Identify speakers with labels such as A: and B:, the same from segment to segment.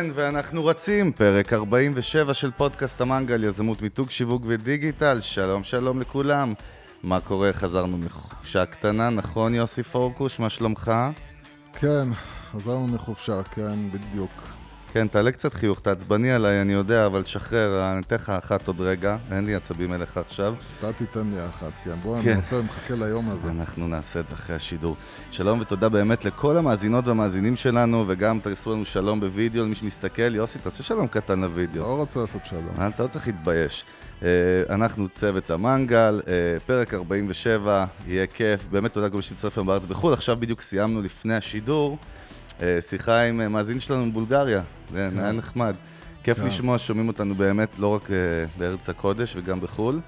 A: כן, ואנחנו רצים, פרק 47 של פודקאסט המנגל, יזמות מיתוג, שיווק ודיגיטל. שלום, שלום לכולם. מה קורה? חזרנו מחופשה קטנה, נכון יוסי פורקוש? מה שלומך?
B: כן, חזרנו מחופשה, כן, בדיוק.
A: כן, תעלה קצת חיוך, אתה עצבני עליי, אני יודע, אבל תשחרר, אני אתן לך אחת עוד רגע, אין לי עצבים אליך עכשיו.
B: אתה תיתן לי אחת, כן. בוא,
A: כן.
B: אני רוצה, מחכה ליום הזה.
A: אנחנו נעשה את זה אחרי השידור. שלום ותודה באמת לכל המאזינות והמאזינים שלנו, וגם תעשו לנו שלום בווידאו למי שמסתכל. יוסי, תעשה שלום קטן לווידאו.
B: לא רוצה לעשות שלום.
A: אה, אתה לא צריך להתבייש. אה, אנחנו צוות המנגל, אה, פרק 47, יהיה כיף. באמת תודה גם שמצטרף היום בארץ בחו"ל. עכשיו בדיוק סיימנו לפני השידור שיחה עם אה, מאזין שלנו מבולגריה. זה היה נחמד. כיף
B: כן.
A: לשמוע, שומעים אותנו באמת לא רק אה, בארץ הקודש וגם בחו"ל.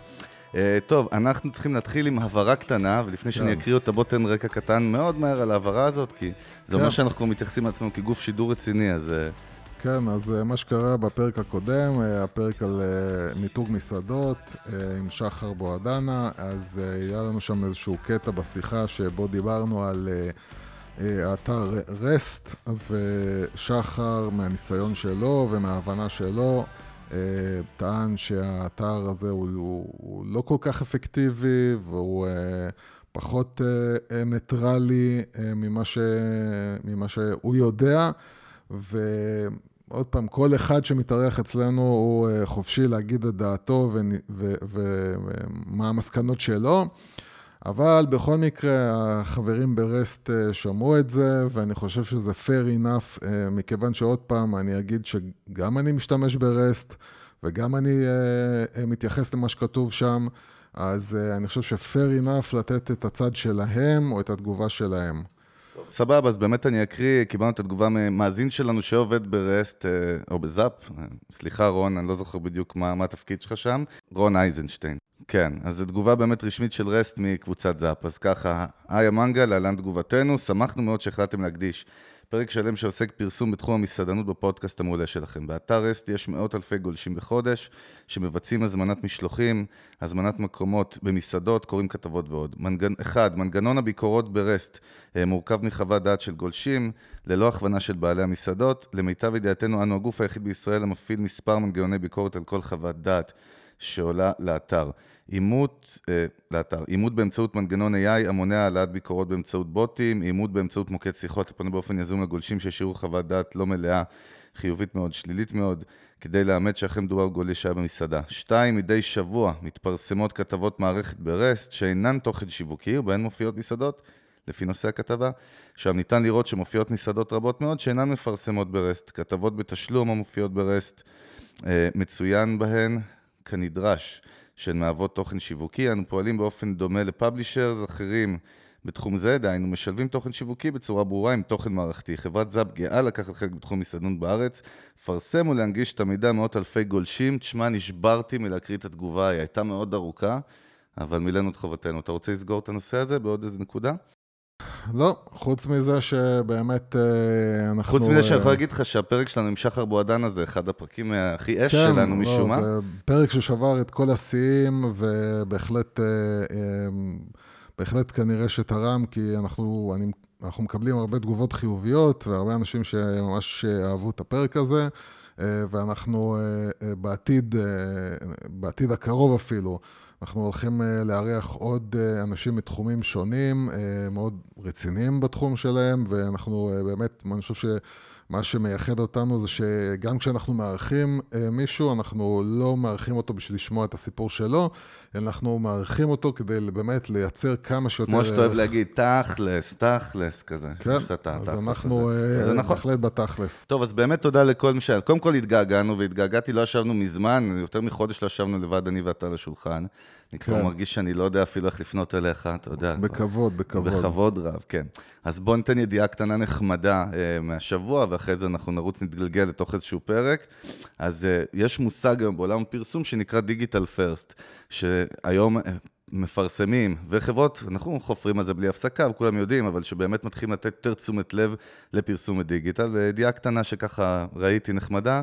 A: אה, טוב, אנחנו צריכים להתחיל עם הבהרה קטנה, ולפני שאני
B: כן.
A: אקריא אותה, בוא תן רקע קטן מאוד מהר על ההבהרה הזאת, כי זה אומר
B: כן.
A: שאנחנו מתייחסים לעצמנו כגוף שידור רציני, אז... אה,
B: כן, אז אה, מה שקרה בפרק הקודם, אה, הפרק על אה, מיתוג מסעדות אה, עם שחר בועדנה, אז אה, היה לנו שם איזשהו קטע בשיחה שבו דיברנו על אה, אה, האתר רסט, ושחר מהניסיון שלו ומההבנה שלו, אה, טען שהאתר הזה הוא, הוא, הוא לא כל כך אפקטיבי והוא אה, פחות אה, אה, ניטרלי אה, ממה, ש, ממה שהוא יודע. ועוד פעם, כל אחד שמתארח אצלנו הוא אה, חופשי להגיד את דעתו ומה המסקנות שלו, אבל בכל מקרה, החברים ברסט אה, שמעו את זה, ואני חושב שזה fair enough, אה, מכיוון שעוד פעם, אני אגיד שגם אני משתמש ברסט, וגם אני אה, מתייחס למה שכתוב שם, אז אני חושב ש-fair enough לתת את הצד שלהם או את התגובה שלהם.
A: סבבה, אז באמת אני אקריא, קיבלנו את התגובה ממאזין שלנו שעובד ברסט, או בזאפ, סליחה רון, אני לא זוכר בדיוק מה, מה התפקיד שלך שם, רון אייזנשטיין. כן, אז זו תגובה באמת רשמית של רסט מקבוצת זאפ. אז ככה, היי המנגה, להלן תגובתנו, שמחנו מאוד שהחלטתם להקדיש פרק שלם שעוסק פרסום בתחום המסעדנות בפודקאסט המעולה שלכם. באתר רסט יש מאות אלפי גולשים בחודש, שמבצעים הזמנת משלוחים, הזמנת מקומות במסעדות, קוראים כתבות ועוד. מנגנ... אחד, מנגנון הביקורות ברסט אה, מורכב מחוות דעת של גולשים, ללא הכוונה של בעלי המסעדות. למיטב ידיעתנו, אנו הגוף היחיד בישראל המפעיל מספר מנגנוני ביקורת על כל חוות דעת שעולה לאתר. אימות, אה, לאתר, אימות באמצעות מנגנון AI המונע העלאת ביקורות באמצעות בוטים, אימות באמצעות מוקד שיחות הפונה באופן יזום לגולשים שהשאירו חוות דעת לא מלאה, חיובית מאוד, שלילית מאוד, כדי לאמת שאכן מדובר בגולי שהיה במסעדה. שתיים, מדי שבוע מתפרסמות כתבות מערכת ברסט שאינן תוכן שיווקי ובהן מופיעות מסעדות, לפי נושא הכתבה, שם ניתן לראות שמופיעות מסעדות רבות מאוד שאינן מפרסמות ברסט, כתבות בתשלום המופיעות ברסט, אה, מצוין בהן כנדרש. שהן מהוות תוכן שיווקי. אנו פועלים באופן דומה לפאבלישרס אחרים בתחום זה, דהיינו משלבים תוכן שיווקי בצורה ברורה עם תוכן מערכתי. חברת זאפ גאה לקחת חלק בתחום מסעדנות בארץ, לפרסם ולהנגיש את המידע מאות אלפי גולשים. תשמע, נשברתי מלהקריא את התגובה, היא הייתה מאוד ארוכה, אבל מילאנו את חובתנו. אתה רוצה לסגור את הנושא הזה בעוד איזה נקודה?
B: לא, חוץ מזה שבאמת אה, אנחנו...
A: חוץ מזה שאני
B: אה,
A: יכול להגיד לך שהפרק שלנו עם שחר בועדנה זה אחד הפרקים הכי אש
B: כן,
A: שלנו משום מה.
B: זה פרק ששבר את כל השיאים, ובהחלט אה, אה, בהחלט כנראה שתרם, כי אנחנו, אני, אנחנו מקבלים הרבה תגובות חיוביות, והרבה אנשים שממש אהבו את הפרק הזה, ואנחנו בעתיד, בעתיד הקרוב אפילו, אנחנו הולכים אה, לארח עוד אה, אנשים מתחומים שונים, אה, מאוד רציניים בתחום שלהם, ואנחנו באמת, אני חושב ש... מה שמייחד אותנו זה שגם כשאנחנו מארחים מישהו, אנחנו לא מארחים אותו בשביל לשמוע את הסיפור שלו, אנחנו מארחים אותו כדי באמת לייצר כמה שיותר...
A: כמו שאתה אוהב
B: ערך.
A: להגיד, תכלס, תכלס כזה.
B: כן,
A: יש לך את
B: אז
A: התכלס
B: אנחנו
A: הזה.
B: אה,
A: זה נכון.
B: בהחלט בתכלס.
A: טוב, אז באמת תודה לכל מי ש... קודם כל התגעגענו, והתגעגעתי, לא ישבנו מזמן, יותר מחודש לא ישבנו לבד, אני ואתה לשולחן. אני כבר
B: כן.
A: מרגיש שאני לא יודע אפילו איך לפנות אליך, אתה יודע.
B: בכבוד, בכבוד.
A: בכבוד רב, כן. אז בוא ניתן ידיעה קטנה נחמדה אה, מהשבוע, ואחרי זה אנחנו נרוץ, נתגלגל לתוך איזשהו פרק. אז אה, יש מושג היום בעולם הפרסום שנקרא דיגיטל פרסט, שהיום אה, מפרסמים, וחברות, אנחנו חופרים על זה בלי הפסקה, וכולם יודעים, אבל שבאמת מתחילים לתת יותר תשומת לב לפרסום בדיגיטל. וידיעה קטנה שככה ראיתי נחמדה,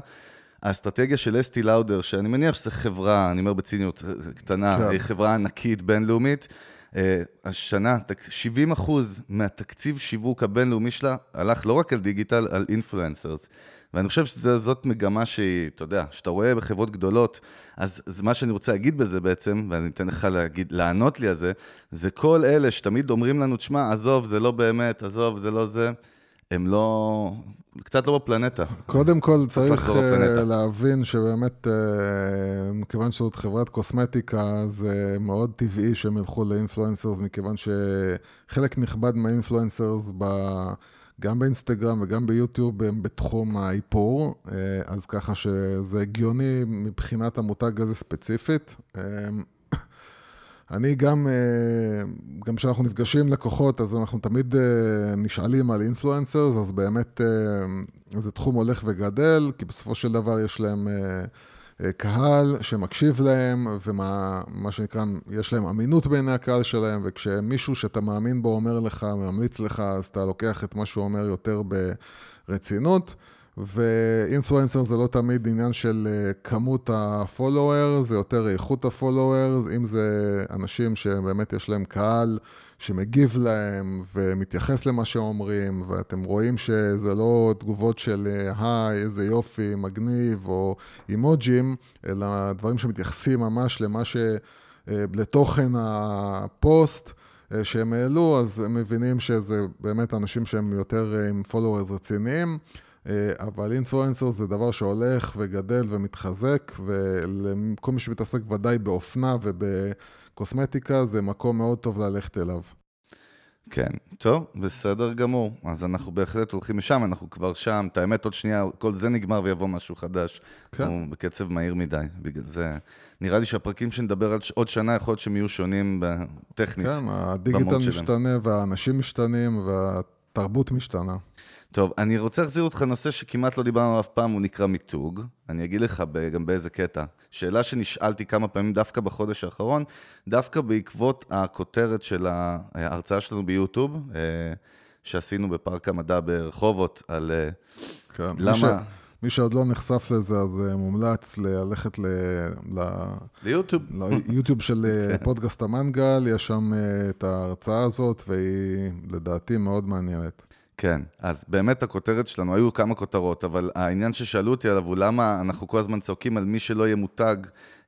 A: האסטרטגיה של אסטי לאודר, שאני מניח שזו חברה, אני אומר בציניות, קטנה,
B: כן.
A: היא חברה ענקית בינלאומית, אה, השנה, 70 אחוז מהתקציב שיווק הבינלאומי שלה הלך לא רק על דיגיטל, על אינפלואנסרס. ואני חושב שזאת מגמה שהיא, אתה יודע, שאתה רואה בחברות גדולות, אז, אז מה שאני רוצה להגיד בזה בעצם, ואני אתן לך להגיד, לענות לי על זה, זה כל אלה שתמיד אומרים לנו, תשמע, עזוב, זה לא באמת, עזוב, זה לא זה. הם לא, קצת לא בפלנטה.
B: קודם כל צריך uh, להבין שבאמת, uh, מכיוון שזאת חברת קוסמטיקה, זה מאוד טבעי שהם ילכו לאינפלואנסרס, מכיוון שחלק נכבד מהאינפלואנסרס, ב... גם באינסטגרם וגם ביוטיוב הם בתחום האיפור, uh, אז ככה שזה הגיוני מבחינת המותג הזה ספציפית. Uh, אני גם, אה, גם כשאנחנו נפגשים עם לקוחות, אז אנחנו תמיד אה, נשאלים על אינפלואנסרס, אז באמת אה, זה תחום הולך וגדל, כי בסופו של דבר יש להם קהל שמקשיב להם, ומה שנקרא, יש להם אמינות בעיני הקהל שלהם, וכשמישהו שאתה מאמין בו אומר לך, ממליץ לך, אז אתה לוקח את מה שהוא אומר יותר ברצינות. ואינפלואנסר זה לא תמיד עניין של אה, כמות הפולוור, זה יותר איכות הפולוור, אם זה אנשים שבאמת יש להם קהל שמגיב להם ומתייחס למה שאומרים, ואתם רואים שזה לא תגובות של אה, היי, איזה יופי, מגניב, או אימוג'ים, אלא דברים שמתייחסים ממש למה ש... אה, לתוכן הפוסט. שהם העלו, אז הם מבינים שזה באמת אנשים שהם יותר עם followers רציניים. אה, אבל אינפלואנסר זה דבר שהולך וגדל ומתחזק, ולכל מי שמתעסק ודאי באופנה ובקוסמטיקה, זה מקום מאוד טוב ללכת אליו.
A: כן, טוב, בסדר גמור. אז אנחנו בהחלט הולכים משם, אנחנו כבר שם. את האמת, עוד שנייה, כל זה נגמר ויבוא משהו חדש. כן. הוא בקצב מהיר מדי, בגלל זה... נראה לי שהפרקים שנדבר על עוד שנה, יכול להיות שהם יהיו שונים טכנית.
B: כן, הדיגיטל משתנה, והאנשים משתנים, והתרבות משתנה.
A: טוב, אני רוצה להחזיר אותך לנושא שכמעט לא דיברנו אף פעם, הוא נקרא מיתוג. אני אגיד לך גם באיזה קטע. שאלה שנשאלתי כמה פעמים דווקא בחודש האחרון, דווקא בעקבות הכותרת של ההרצאה שלנו ביוטיוב, אה, שעשינו בפארק המדע ברחובות, על אה,
B: כן, למה... מי, ש... מי שעוד לא נחשף לזה, אז אה, מומלץ ללכת ל... ל...
A: ליוטיוב.
B: ליוטיוב של כן. פודקאסט המנגל, יש שם את ההרצאה הזאת, והיא לדעתי מאוד מעניינת.
A: כן, אז באמת הכותרת שלנו, היו כמה כותרות, אבל העניין ששאלו אותי עליו הוא למה אנחנו כל הזמן צועקים על מי שלא יהיה מותג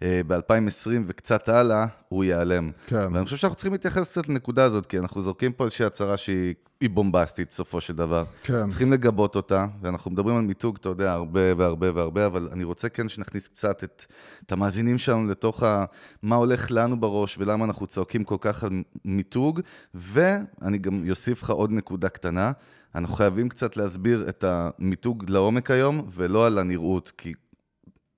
A: אה, ב-2020 וקצת הלאה, הוא ייעלם. כן. ואני חושב שאנחנו צריכים להתייחס קצת לנקודה הזאת, כי אנחנו זורקים פה איזושהי הצהרה שהיא בומבסטית בסופו של דבר. כן. צריכים לגבות אותה, ואנחנו מדברים על מיתוג, אתה יודע, הרבה והרבה והרבה, אבל אני רוצה כן שנכניס קצת את, את המאזינים שלנו לתוך ה, מה הולך לנו בראש ולמה אנחנו צועקים כל כך על מיתוג, ואני גם אוסיף לך עוד נקודה קטנה. אנחנו חייבים קצת להסביר את המיתוג לעומק היום, ולא על הנראות, כי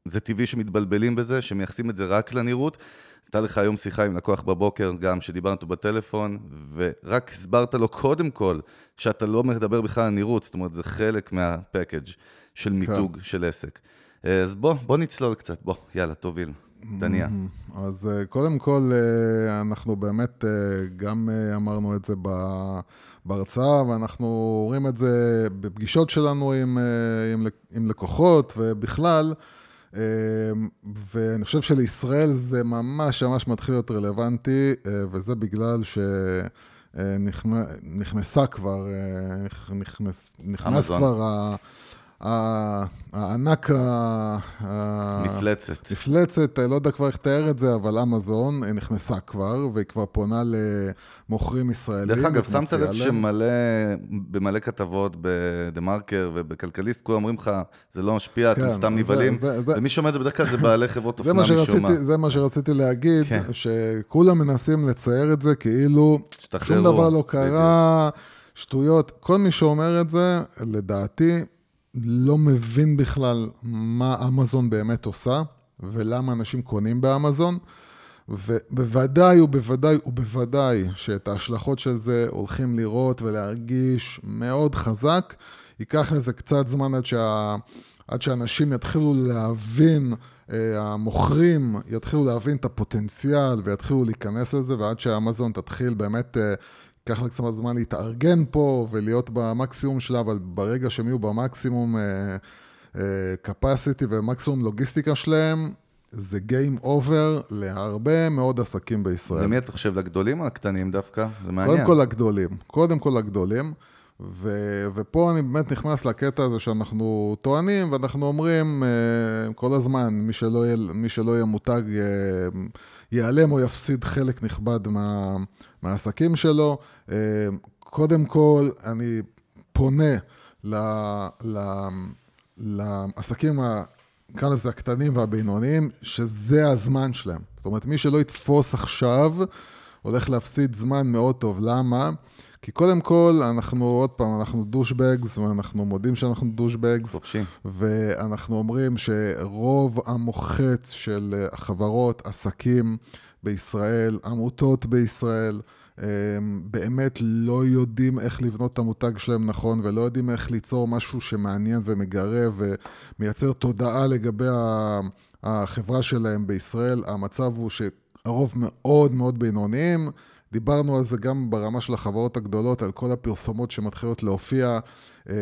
A: זה טבעי שמתבלבלים בזה, שמייחסים את זה רק לנראות. הייתה לך היום שיחה עם לקוח בבוקר, גם שדיברנו בטלפון, ורק הסברת לו קודם כל שאתה לא מדבר בכלל על נראות, זאת אומרת, זה חלק מהפקאג' של כן. מיתוג כן. של עסק. אז בוא, בוא נצלול קצת, בוא, יאללה, תוביל, תניע.
B: אז אה, קודם כל, אה, אנחנו באמת אה, גם אמרנו את זה ב... בהרצאה, ואנחנו רואים את זה בפגישות שלנו עם, עם, עם לקוחות ובכלל. ואני חושב שלישראל זה ממש ממש מתחיל להיות רלוונטי, וזה בגלל שנכנסה כבר, נכנס, נכנס כבר הענק ה...
A: מפלצת.
B: מפלצת, לא יודע כבר איך לתאר את זה, אבל אמזון נכנסה כבר, והיא כבר פונה למוכרים ישראלים.
A: דרך אגב, שמת לב שמלא, במלא כתבות בדה מרקר ובכלכליסט, כולם אומרים לך, זה לא משפיע, אתם כן, סתם נבהלים, ומי שאומר את זה בדרך כלל זה בעלי חברות אופנה משום מה.
B: זה מה שרציתי להגיד, כן. שכולם מנסים לצייר את זה כאילו שום דבר לא קרה. שטויות. כל מי שאומר את זה, לדעתי, לא מבין בכלל מה אמזון באמת עושה, ולמה אנשים קונים באמזון, ובוודאי ובוודאי ובוודאי שאת ההשלכות של זה הולכים לראות ולהרגיש מאוד חזק. ייקח לזה קצת זמן עד, שה... עד שאנשים יתחילו להבין, אה, המוכרים יתחילו להבין את הפוטנציאל ויתחילו להיכנס לזה, ועד שאמזון תתחיל באמת אה, ייקח לה קצת זמן להתארגן פה ולהיות במקסימום שלה, אבל ברגע שהם יהיו במקסימום uh, uh, capacity ומקסימום לוגיסטיקה שלהם, זה Game Over להרבה מאוד עסקים בישראל.
A: למי אתה חושב, לגדולים או לקטנים דווקא? זה מעניין.
B: קודם כל הגדולים, קודם כל הגדולים. ו, ופה אני באמת נכנס לקטע הזה שאנחנו טוענים, ואנחנו אומרים uh, כל הזמן, מי שלא יהיה, מי שלא יהיה מותג ייעלם או יפסיד חלק נכבד מה, מהעסקים שלו. Uh, קודם כל, אני פונה ל, ל, לעסקים, נקרא לזה הקטנים והבינוניים, שזה הזמן שלהם. זאת אומרת, מי שלא יתפוס עכשיו, הולך להפסיד זמן מאוד טוב. למה? כי קודם כל, אנחנו, עוד פעם, אנחנו דושבגס, ואנחנו מודים שאנחנו דושבגס.
A: חופשי.
B: ואנחנו אומרים שרוב המוחץ של חברות, עסקים בישראל, עמותות בישראל, באמת לא יודעים איך לבנות את המותג שלהם נכון, ולא יודעים איך ליצור משהו שמעניין ומגרה ומייצר תודעה לגבי החברה שלהם בישראל. המצב הוא שהרוב מאוד מאוד בינוניים. דיברנו על זה גם ברמה של החברות הגדולות, על כל הפרסומות שמתחילות להופיע, אמ,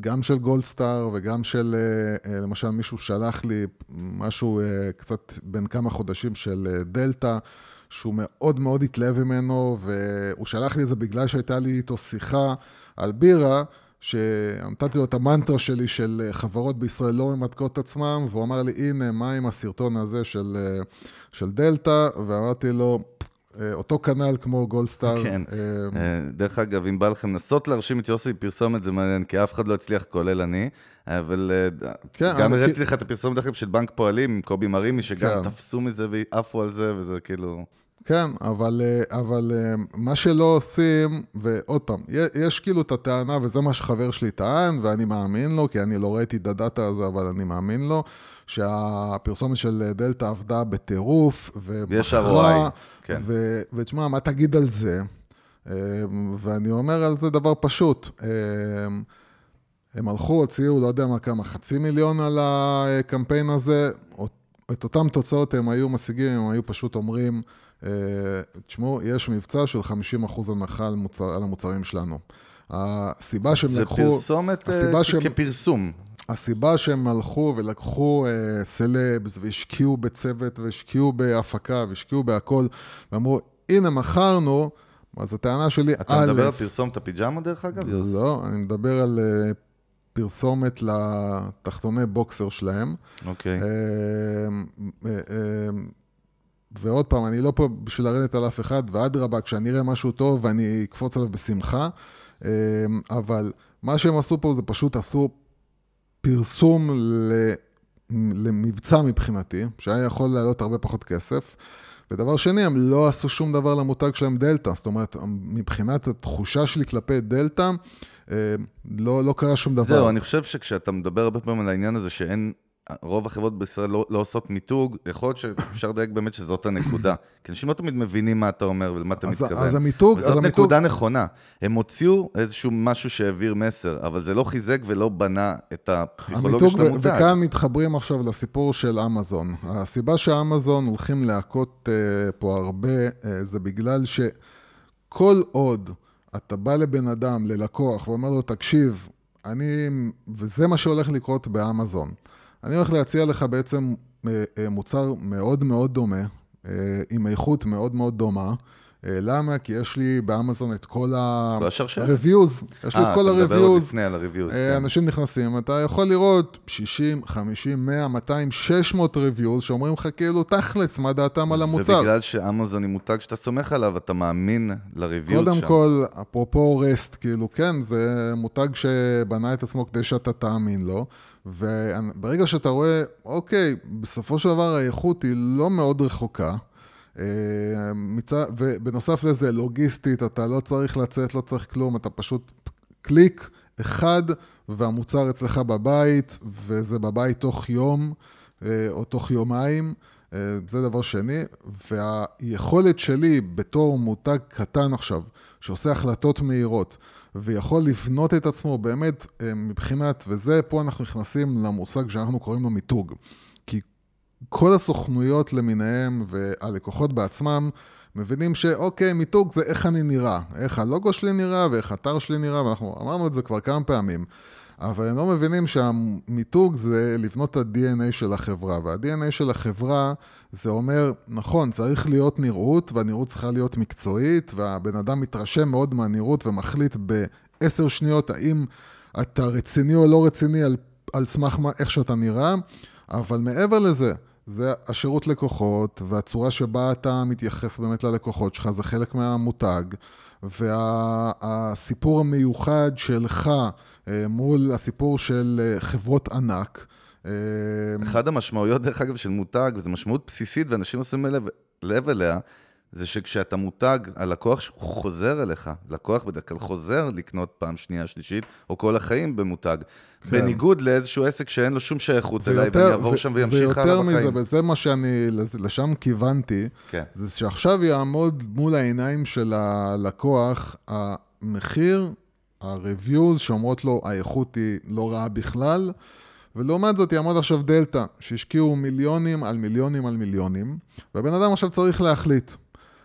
B: גם של גולדסטאר וגם של, אה, אה, למשל מישהו שלח לי משהו אה, קצת בין כמה חודשים של דלתא, שהוא מאוד מאוד התלהב ממנו, והוא שלח לי את זה בגלל שהייתה לי איתו שיחה על בירה. שנתתי לו את המנטרה שלי של חברות בישראל לא ממתקות את עצמם, והוא אמר לי, הנה, מה עם הסרטון הזה של, של דלתא? ואמרתי לו, אותו כנ"ל כמו גולדסטאר.
A: כן. אה, דרך אגב, אם בא לכם לנסות להרשים את יוסי פרסומת, זה מעניין, כי אף אחד לא הצליח, כולל אני. אבל אה, כן, גם הראיתי לך את הפרסומת דרך של בנק פועלים עם קובי מרימי, שגם כן. תפסו מזה ועפו על זה, וזה כאילו...
B: כן, אבל, אה, אבל אה, מה שלא עושים, ועוד פעם, יש כאילו את הטענה, וזה מה שחבר שלי טען, ואני מאמין לו, כי אני לא ראיתי את הדאטה הזה, אבל אני מאמין לו, שהפרסומת של דלתא עבדה בטירוף,
A: ובחרה, כן.
B: ותשמע, מה תגיד על זה? אה, ואני אומר על זה דבר פשוט. הם הלכו, הוציאו, לא יודע מה, כמה, חצי מיליון על הקמפיין הזה, את אותן תוצאות הם היו משיגים, הם היו פשוט אומרים, אה, תשמעו, יש מבצע של 50% הנחה על, מוצר, על המוצרים שלנו. הסיבה שהם לקחו...
A: זה פרסומת אה, שהם, כפרסום.
B: הסיבה שהם הלכו ולקחו אה, סלבס והשקיעו בצוות והשקיעו בהפקה והשקיעו בהכל, ואמרו, הנה, מכרנו, אז הטענה שלי,
A: א'... אתה מדבר על פרסומת הפיג'מה דרך אגב?
B: לא, אני מדבר על פרסומת לתחתוני בוקסר שלהם.
A: אוקיי.
B: ועוד פעם, אני לא פה בשביל לרדת על אף אחד, ואדרבה, כשאני אראה משהו טוב, אני אקפוץ עליו בשמחה. אמ, אבל מה שהם עשו פה זה פשוט עשו פרסום למבצע מבחינתי, שהיה יכול לעלות הרבה פחות כסף. ודבר שני, הם לא עשו שום דבר למותג שלהם דלתא. זאת אומרת, מבחינת התחושה שלי כלפי דלתא, אמ, לא, לא קרה שום דבר.
A: זהו, אני חושב שכשאתה מדבר הרבה פעמים על העניין הזה שאין רוב החברות בישראל לא, לא עושות מיתוג, יכול להיות שאפשר לדייק באמת שזאת הנקודה. כי אנשים לא תמיד מבינים מה אתה אומר ולמה אתה אז, מתכוון.
B: אז המיתוג,
A: וזאת אז נקודה המיתוג... נכונה. הם הוציאו איזשהו משהו שהעביר מסר, אבל זה לא חיזק ולא בנה את הפסיכולוגיה של המותג.
B: וכאן מתחברים עכשיו לסיפור של אמזון. הסיבה שאמזון הולכים להכות uh, פה הרבה, uh, זה בגלל שכל עוד אתה בא לבן אדם, ללקוח, ואומר לו, תקשיב, אני, וזה מה שהולך לקרות באמזון. אני הולך להציע לך בעצם אה, אה, מוצר מאוד מאוד דומה, אה, עם איכות מאוד מאוד דומה. למה? כי יש לי באמזון את כל ה-reviews, יש לי את כל ה-reviews. אה, אתה מדבר עוד
A: לפני על ה-reviews, כן.
B: אנשים נכנסים, אתה יכול לראות 60, 50, 100, 200, 600 reviews שאומרים לך כאילו תכלס, מה דעתם על המוצר.
A: ובגלל שאמזון היא מותג שאתה סומך עליו, אתה מאמין ל-reviews שם.
B: קודם כל, אפרופו רסט, כאילו, כן, זה מותג שבנה את עצמו כדי שאתה תאמין לו. וברגע שאתה רואה, אוקיי, בסופו של דבר האיכות היא לא מאוד רחוקה. אה, ובנוסף לזה, לוגיסטית, אתה לא צריך לצאת, לא צריך כלום, אתה פשוט קליק אחד, והמוצר אצלך בבית, וזה בבית תוך יום אה, או תוך יומיים. אה, זה דבר שני, והיכולת שלי בתור מותג קטן עכשיו, שעושה החלטות מהירות, ויכול לבנות את עצמו באמת אה, מבחינת, וזה, פה אנחנו נכנסים למושג שאנחנו קוראים לו מיתוג. כי כל הסוכנויות למיניהם והלקוחות בעצמם, מבינים שאוקיי, מיתוג זה איך אני נראה, איך הלוגו שלי נראה ואיך האתר שלי נראה, ואנחנו אמרנו את זה כבר כמה פעמים. אבל הם לא מבינים שהמיתוג זה לבנות את ה-DNA של החברה, וה-DNA של החברה זה אומר, נכון, צריך להיות נראות, והנראות צריכה להיות מקצועית, והבן אדם מתרשם מאוד מהנראות ומחליט בעשר שניות האם אתה רציני או לא רציני על, על סמך מה, איך שאתה נראה, אבל מעבר לזה, זה השירות לקוחות, והצורה שבה אתה מתייחס באמת ללקוחות שלך, זה חלק מהמותג, והסיפור וה, המיוחד שלך אה, מול הסיפור של אה, חברות ענק.
A: אה, אחד המשמעויות, דרך אגב, של מותג, וזו משמעות בסיסית, ואנשים עושים לב, לב אליה, זה שכשאתה מותג, הלקוח חוזר אליך. לקוח בדרך כלל חוזר לקנות פעם שנייה, שלישית, או כל החיים במותג. כן. בניגוד לאיזשהו עסק שאין לו שום שייכות אליי, ואני אעבור שם וימשיך הלאה בחיים.
B: ויותר מזה, וזה מה שאני, לשם כיוונתי, כן. זה שעכשיו יעמוד מול העיניים של הלקוח המחיר, ה-reviews שאומרות לו, האיכות היא לא רעה בכלל, ולעומת זאת יעמוד עכשיו דלתא, שהשקיעו מיליונים על מיליונים על מיליונים, והבן אדם עכשיו צריך להחליט.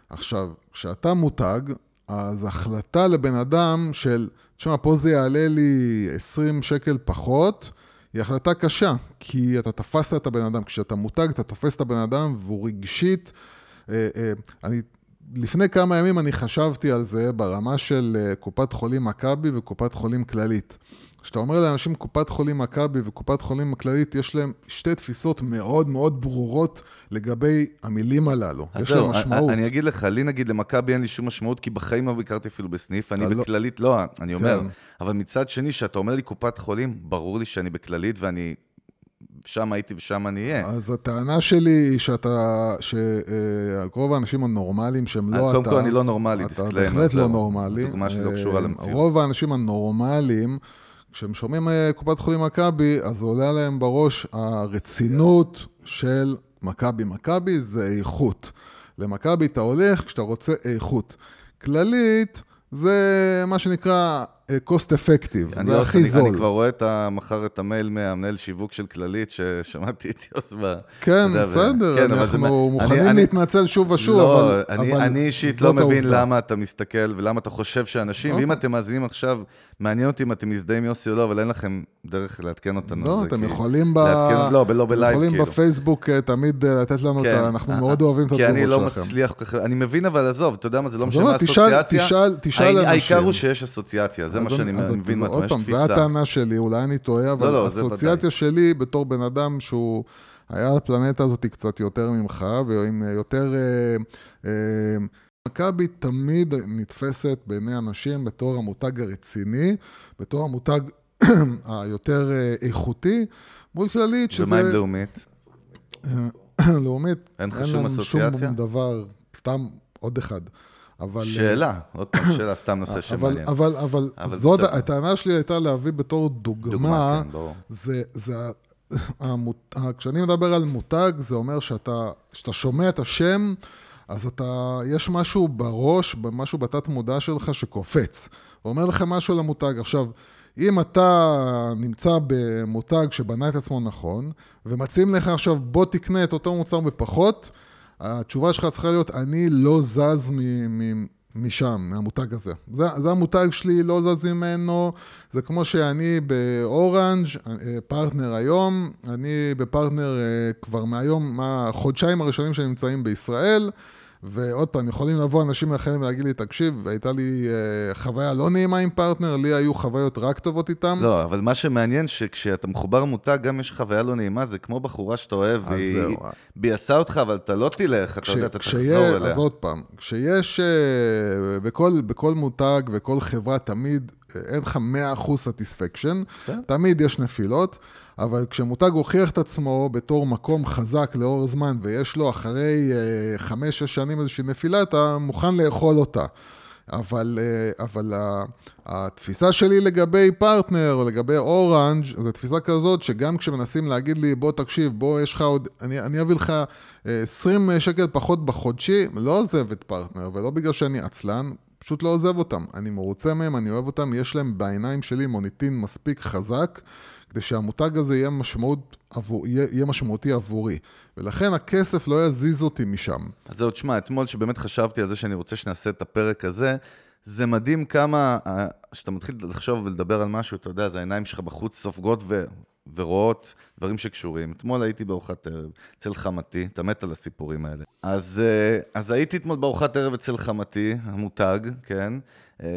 B: עכשיו, כשאתה מותג, אז החלטה לבן אדם של, תשמע, פה זה יעלה לי 20 שקל פחות, היא החלטה קשה, כי אתה תפסת את הבן אדם. כשאתה מותג, אתה תופס את הבן אדם והוא רגשית. אה, אה, אני, לפני כמה ימים אני חשבתי על זה ברמה של אה, קופת חולים מכבי וקופת חולים כללית. כשאתה אומר לאנשים קופת חולים מכבי וקופת חולים הכללית, יש להם שתי תפיסות מאוד מאוד ברורות לגבי המילים הללו. יש להם משמעות.
A: אני אגיד לך, לי נגיד למכבי אין לי שום משמעות, כי בחיים לא ביקרתי אפילו בסניף, אני לא- בכללית, לא, אני אומר, כן. אבל מצד שני, כשאתה אומר לי קופת חולים, ברור לי שאני בכללית ואני שם הייתי ושם אני אהיה.
B: אז הטענה שלי היא שאתה, שרוב האנשים הנורמליים שהם לא אתה...
A: קודם כל אני לא נורמלי, disclaimer.
B: אתה בהחלט לא נורמלי.
A: דוגמה שלא קשורה למציאות.
B: רוב האנשים הנורמליים... כשהם שומעים אה, קופת חולים מכבי, אז עולה להם בראש הרצינות של מכבי. מכבי זה איכות. למכבי אתה הולך כשאתה רוצה איכות. כללית, זה מה שנקרא אה, cost effective, זה הכי אני, זול.
A: אני כבר רואה את מחר את המייל מהמנהל שיווק של כללית, ששמעתי את יוס ב...
B: כן, בסדר, כן, אנחנו זה... מוכנים אני, להתנצל שוב ושוב,
A: לא, אבל... אני, אבל אני אישית לא מבין העובדה. למה אתה מסתכל ולמה אתה חושב שאנשים, ואם אוקיי. אתם מאזינים עכשיו, מעניין אותי אם אתם מזדהים יוסי או לא, אבל אין לכם דרך לעדכן אותנו.
B: לא, אתם יכולים ב...
A: לעדכן, לא, לא בלייב,
B: כאילו. יכולים בפייסבוק אה, תמיד אה, לתת לנו כן. את ה... אנחנו מאוד אוהבים את התגובות שלכם. כי אני
A: לא מצליח כל כך... אני מבין, אבל עזוב, אתה יודע מה, זה לא משנה אסוציאציה. תשאל אנשים. העיקר הוא שיש אסוציאציה, זה מה שאני מבין, מה יש תפיסה.
B: זו הטענה שלי, אולי אני טועה, אבל האסוציאציה שלי בתור בן אדם שהוא... היה הפלנטה הזאת קצת יותר ממך, ועם יותר... מכבי תמיד נתפסת בעיני אנשים בתור המותג הרציני, בתור המותג היותר אה, איכותי, מול כללית
A: שזה... ומה עם לאומית?
B: לאומית,
A: אין לך שום אסוציאציה? אין
B: שום דבר, סתם עוד אחד. אבל...
A: שאלה, עוד פעם, שאלה, סתם נושא שמעניין.
B: אבל, אבל, אבל זאת, הטענה שלי הייתה להביא בתור דוגמה, דוגמה כן, ברור. זה, זה, המות, כשאני מדבר על מותג, זה אומר שאתה, שאתה שומע את השם, אז אתה, יש משהו בראש, משהו בתת מודע שלך שקופץ. ואומר לכם משהו על המותג. עכשיו, אם אתה נמצא במותג שבנה את עצמו נכון, ומציעים לך עכשיו, בוא תקנה את אותו מוצר בפחות, התשובה שלך צריכה להיות, אני לא זז מ- מ- משם, מהמותג הזה. זה, זה המותג שלי, לא זז ממנו. זה כמו שאני באורנג', אה, פרטנר היום, אני בפרטנר אה, כבר מהיום, מהחודשיים הראשונים שנמצאים בישראל. ועוד פעם, יכולים לבוא אנשים אחרים ולהגיד לי, תקשיב, הייתה לי uh, חוויה לא נעימה עם פרטנר, לי היו חוויות רק טובות איתם.
A: לא, אבל מה שמעניין, שכשאתה מחובר מותג, גם יש חוויה לא נעימה, זה כמו בחורה שאתה אוהב, והיא ביאסה אותך, אבל אתה לא תלך, אתה יודע, אתה תחזור אליה.
B: אז עוד פעם, כשיש, uh, בכל, בכל מותג וכל חברה, תמיד uh, אין לך 100% satisfaction, תמיד יש נפילות. אבל כשמותג הוכיח את עצמו בתור מקום חזק לאור זמן, ויש לו אחרי אה, חמש-שש שנים איזושהי נפילה, אתה מוכן לאכול אותה. אבל, אה, אבל התפיסה שלי לגבי פרטנר או לגבי אורנג' זו תפיסה כזאת שגם כשמנסים להגיד לי, בוא תקשיב, בוא יש לך עוד, אני, אני אביא לך 20 אה, שקל פחות בחודשי, לא עוזב את פרטנר, ולא בגלל שאני עצלן, פשוט לא עוזב אותם. אני מרוצה מהם, אני אוהב אותם, יש להם בעיניים שלי מוניטין מספיק חזק. כדי שהמותג הזה יהיה, משמעות עבור, יהיה, יהיה משמעותי עבורי. ולכן הכסף לא יזיז אותי משם.
A: אז זהו, תשמע, אתמול שבאמת חשבתי על זה שאני רוצה שנעשה את הפרק הזה, זה מדהים כמה, כשאתה מתחיל לחשוב ולדבר על משהו, אתה יודע, אז העיניים שלך בחוץ סופגות ו... ורואות דברים שקשורים. אתמול הייתי בארוחת ערב אצל חמתי, אתה מת על הסיפורים האלה. אז, אה, אז הייתי אתמול בארוחת ערב אצל חמתי, המותג, כן? אה,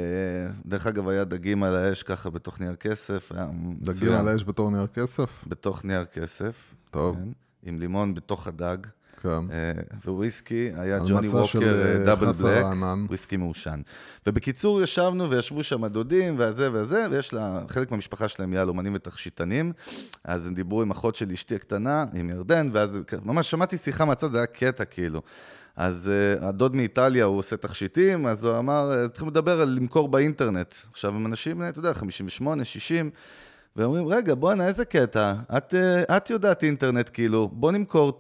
A: דרך אגב, היה דגים על האש ככה בתוך נייר כסף.
B: דגים על האש בתור נייר כסף?
A: בתוך נייר כסף.
B: טוב. כן,
A: עם לימון בתוך הדג.
B: כן.
A: אה, וויסקי, היה ג'וני ווקר דאבל בלק, וויסקי מעושן. ובקיצור, ישבנו וישבו שם הדודים והזה וזה, ויש לה, חלק מהמשפחה שלהם יהלומנים ותכשיטנים, אז הם דיברו עם אחות של אשתי הקטנה, עם ירדן, ואז ממש שמעתי שיחה מהצד, זה היה קטע כאילו. אז uh, הדוד מאיטליה, הוא עושה תכשיטים, אז הוא אמר, התחילו לדבר על למכור באינטרנט. עכשיו, הם אנשים, אתה יודע, 58, 60, ואומרים, רגע, בואנה, איזה קטע, את, uh, את יודעת אינטרנט, כאילו, בוא נמכור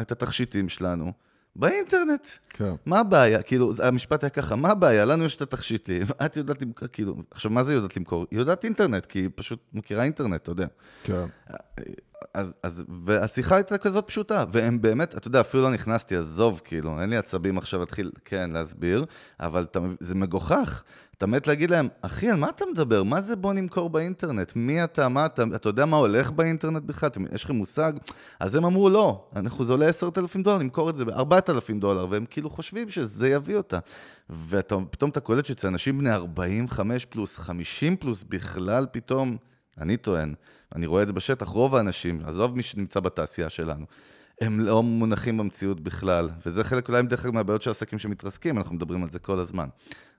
A: את התכשיטים שלנו. באינטרנט.
B: כן.
A: מה הבעיה? כאילו, המשפט היה ככה, מה הבעיה? לנו יש את התכשיטים, את יודעת למכור, כאילו, עכשיו, מה זה יודעת למכור? היא יודעת אינטרנט, כי היא פשוט מכירה אינטרנט, אתה יודע.
B: כן.
A: אז, אז, והשיחה הייתה כזאת פשוטה, והם באמת, אתה יודע, אפילו לא נכנסתי, עזוב, כאילו, אין לי עצבים עכשיו להתחיל, כן, להסביר, אבל אתה, זה מגוחך. אתה מת להגיד להם, אחי, על מה אתה מדבר? מה זה בוא נמכור באינטרנט? מי אתה? מה אתה? אתה יודע מה הולך באינטרנט בכלל? יש לכם מושג? אז הם אמרו, לא, אנחנו, זה עולה 10,000 דולר, נמכור את זה ב-4,000 דולר, והם כאילו חושבים שזה יביא אותה. ופתאום אתה קולט שאצל אנשים בני 45 פלוס, 50 פלוס, בכלל פתאום, אני טוען, אני רואה את זה בשטח, רוב האנשים, עזוב מי שנמצא בתעשייה שלנו, הם לא מונחים במציאות בכלל, וזה חלק אולי דרך אגב מהבעיות של עסקים שמתרסקים, אנחנו מדברים על זה כל הזמן.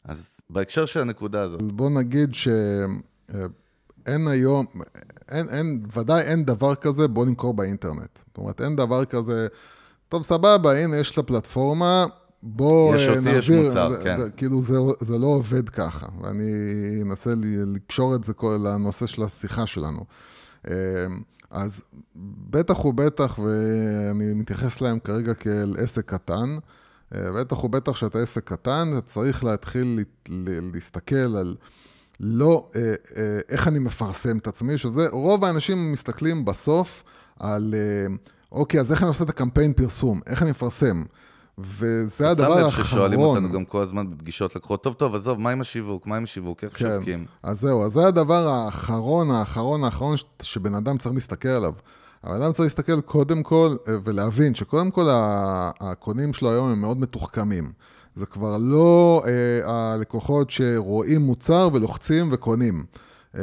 A: אז בהקשר של הנקודה הזאת.
B: בוא נגיד שאין היום, אין, אין, ודאי אין דבר כזה, בוא נמכור באינטרנט. זאת אומרת, אין דבר כזה, טוב, סבבה, הנה, יש את הפלטפורמה, בוא
A: יש אותי, נעביר, יש מוצר, זה, כן.
B: זה, כאילו, זה, זה לא עובד ככה, ואני אנסה לקשור את זה לנושא של השיחה שלנו. אמ, אז בטח ובטח, ואני מתייחס להם כרגע כאל עסק קטן, אה, בטח ובטח שאתה עסק קטן, אתה צריך להתחיל להסתכל על לא אה, אה, איך אני מפרסם את עצמי, שזה, רוב האנשים מסתכלים בסוף על, אוקיי, אז איך אני עושה את הקמפיין פרסום, איך אני מפרסם. וזה הדבר האחרון. שם לב
A: ששואלים אותנו גם כל הזמן בפגישות לקוחות, טוב, טוב, עזוב, מה עם השיווק? מה עם השיווק? איך כן. שותקים?
B: אז זהו, אז זה הדבר האחרון, האחרון, האחרון שבן אדם צריך להסתכל עליו. הבן אדם צריך להסתכל קודם כל אה, ולהבין שקודם כל הקונים שלו היום הם מאוד מתוחכמים. זה כבר לא אה, הלקוחות שרואים מוצר ולוחצים וקונים. אה,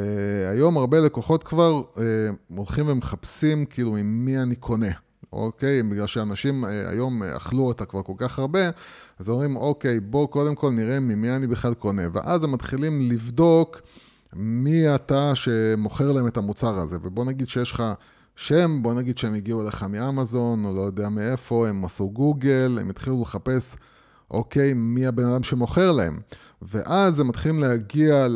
B: היום הרבה לקוחות כבר אה, הולכים ומחפשים כאילו ממי אני קונה. אוקיי? בגלל שאנשים אה, היום אכלו אותה כבר כל כך הרבה, אז אומרים, אוקיי, בוא קודם כל נראה ממי אני בכלל קונה. ואז הם מתחילים לבדוק מי אתה שמוכר להם את המוצר הזה. ובוא נגיד שיש לך שם, בוא נגיד שהם הגיעו לך מאמזון, או לא יודע מאיפה, הם עשו גוגל, הם התחילו לחפש, אוקיי, מי הבן אדם שמוכר להם. ואז הם מתחילים להגיע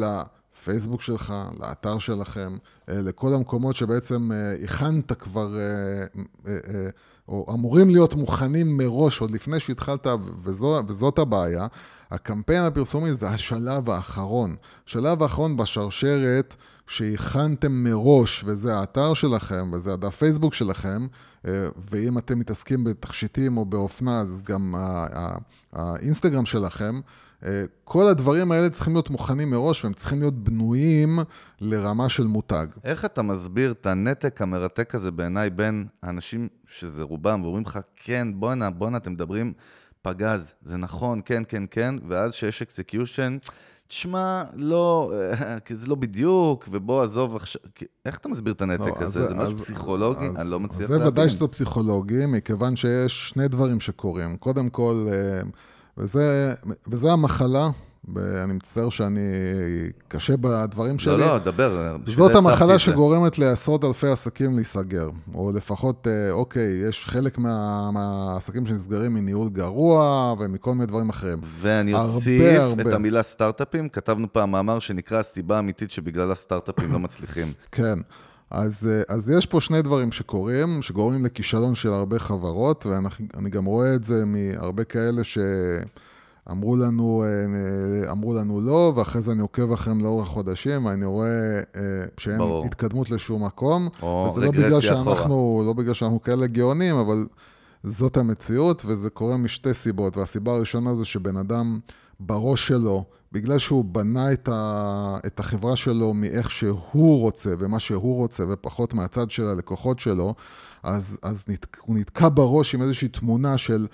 B: לפייסבוק שלך, לאתר שלכם, אה, לכל המקומות שבעצם אה, הכנת כבר, אה, או אמורים להיות מוכנים מראש, עוד לפני שהתחלת, וזו, וזאת הבעיה. הקמפיין הפרסומי זה השלב האחרון. השלב האחרון בשרשרת שהכנתם מראש, וזה האתר שלכם, וזה הדף פייסבוק שלכם, ואם אתם מתעסקים בתכשיטים או באופנה, אז גם האינסטגרם שלכם, כל הדברים האלה צריכים להיות מוכנים מראש, והם צריכים להיות בנויים לרמה של מותג.
A: איך אתה מסביר את הנתק המרתק הזה בעיניי בין האנשים שזה רובם, ואומרים לך, כן, בואנה, בואנה, אתם מדברים פגז, זה נכון, כן, כן, כן, ואז שיש execution, תשמע, לא, כי זה לא בדיוק, ובוא, עזוב עכשיו, איך אתה מסביר את הנתק לא, הזה? אז, זה משהו אז, פסיכולוגי? אז, אני לא מצליח
B: להבין. זה ודאי שזה פסיכולוגי, מכיוון שיש שני דברים שקורים. קודם כל, אה, וזה, וזה המחלה, ואני מצטער שאני קשה בדברים שלי.
A: לא, לא, דבר.
B: זאת המחלה שגורמת לעשרות אלפי עסקים להיסגר. או לפחות, אה, אוקיי, יש חלק מה, מהעסקים שנסגרים מניהול גרוע ומכל מיני דברים אחרים.
A: ואני אוסיף הרבה, את. המילה סטארט-אפים. כתבנו פעם מאמר שנקרא הסיבה האמיתית שבגלל הסטארט-אפים לא מצליחים.
B: כן. אז, אה, אז יש פה שני דברים שקורים, שגורמים לכישלון של הרבה חברות, ואני גם רואה את זה מהרבה כאלה שאמרו לנו, אה, אמרו לנו לא, ואחרי זה אני עוקב אחריהם לאורך חודשים, ואני רואה אה, שאין ברור. התקדמות לשום מקום.
A: או וזה לא בגלל
B: שאנחנו, אחורה. לא בגלל שאנחנו כאלה גאונים, אבל זאת המציאות, וזה קורה משתי סיבות. והסיבה הראשונה זה שבן אדם... בראש שלו, בגלל שהוא בנה את, ה, את החברה שלו מאיך שהוא רוצה ומה שהוא רוצה, ופחות מהצד של הלקוחות שלו, אז, אז נת, הוא נתקע בראש עם איזושהי תמונה של,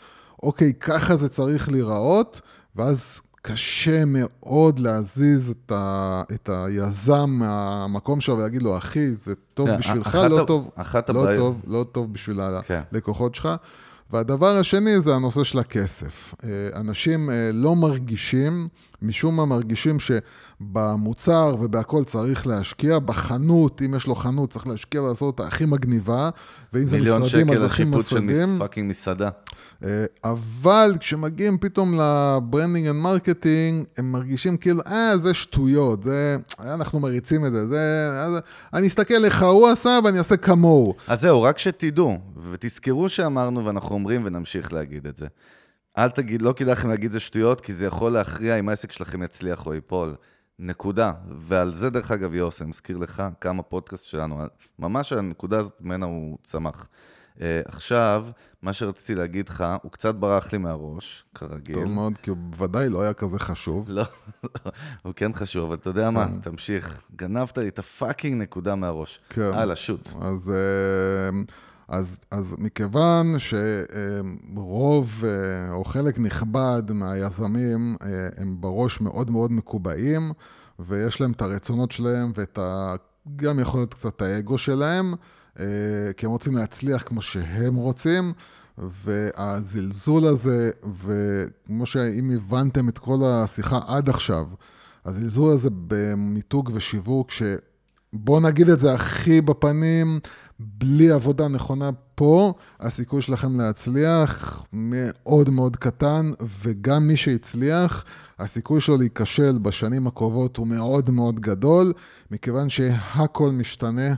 B: אוקיי, ככה זה צריך להיראות, ואז קשה מאוד להזיז את, ה, את היזם מהמקום שלו ולהגיד לו, אחי, זה טוב
A: כן,
B: בשבילך, לא
A: ה-
B: טוב, לא
A: הבעיות-
B: טוב, לא טוב בשביל
A: כן.
B: הלקוחות שלך. והדבר השני זה הנושא של הכסף. אה, אנשים אה, לא מרגישים, משום מה מרגישים שבמוצר ובהכל צריך להשקיע, בחנות, אם יש לו חנות, צריך להשקיע ולעשות אותה הכי מגניבה, ואם זה
A: מיליון
B: משרדים,
A: שקל
B: אז הכי
A: שיפוץ של
B: משרדים.
A: מס- fucking מסעדה.
B: אה, אבל כשמגיעים פתאום ל branding and marketing, הם מרגישים כאילו, אה, זה שטויות, זה, אנחנו מריצים את זה, זה, אז אני אסתכל איך הוא עשה ואני אעשה כמוהו.
A: אז זהו, רק שתדעו, ותזכרו שאמרנו ואנחנו אומרים ונמשיך להגיד את זה. אל תגיד, לא כדאי לכם להגיד זה שטויות, כי זה יכול להכריע אם העסק שלכם יצליח או ייפול. נקודה. ועל זה, דרך אגב, יוסי, אני מזכיר לך כמה פודקאסט שלנו, ממש הנקודה הזאת ממנה הוא צמח. Uh, עכשיו, מה שרציתי להגיד לך, הוא קצת ברח לי מהראש, כרגיל.
B: טוב מאוד, כי הוא בוודאי לא היה כזה חשוב.
A: לא, לא, הוא כן חשוב, אבל אתה יודע מה, תמשיך. גנבת לי את הפאקינג נקודה מהראש.
B: כן.
A: הלאה, שוט.
B: אז, אה, אז, אז מכיוון שרוב אה, או חלק נכבד מהיזמים אה, הם בראש מאוד מאוד מקובעים, ויש להם את הרצונות שלהם ואת ה... גם יכול להיות קצת האגו שלהם, אה, כי הם רוצים להצליח כמו שהם רוצים. והזלזול הזה, וכמו שאם הבנתם את כל השיחה עד עכשיו, הזלזול הזה במיתוג ושיווק, שבוא נגיד את זה הכי בפנים, בלי עבודה נכונה פה, הסיכוי שלכם להצליח מאוד מאוד קטן, וגם מי שהצליח, הסיכוי שלו להיכשל בשנים הקרובות הוא מאוד מאוד גדול, מכיוון שהכל משתנה.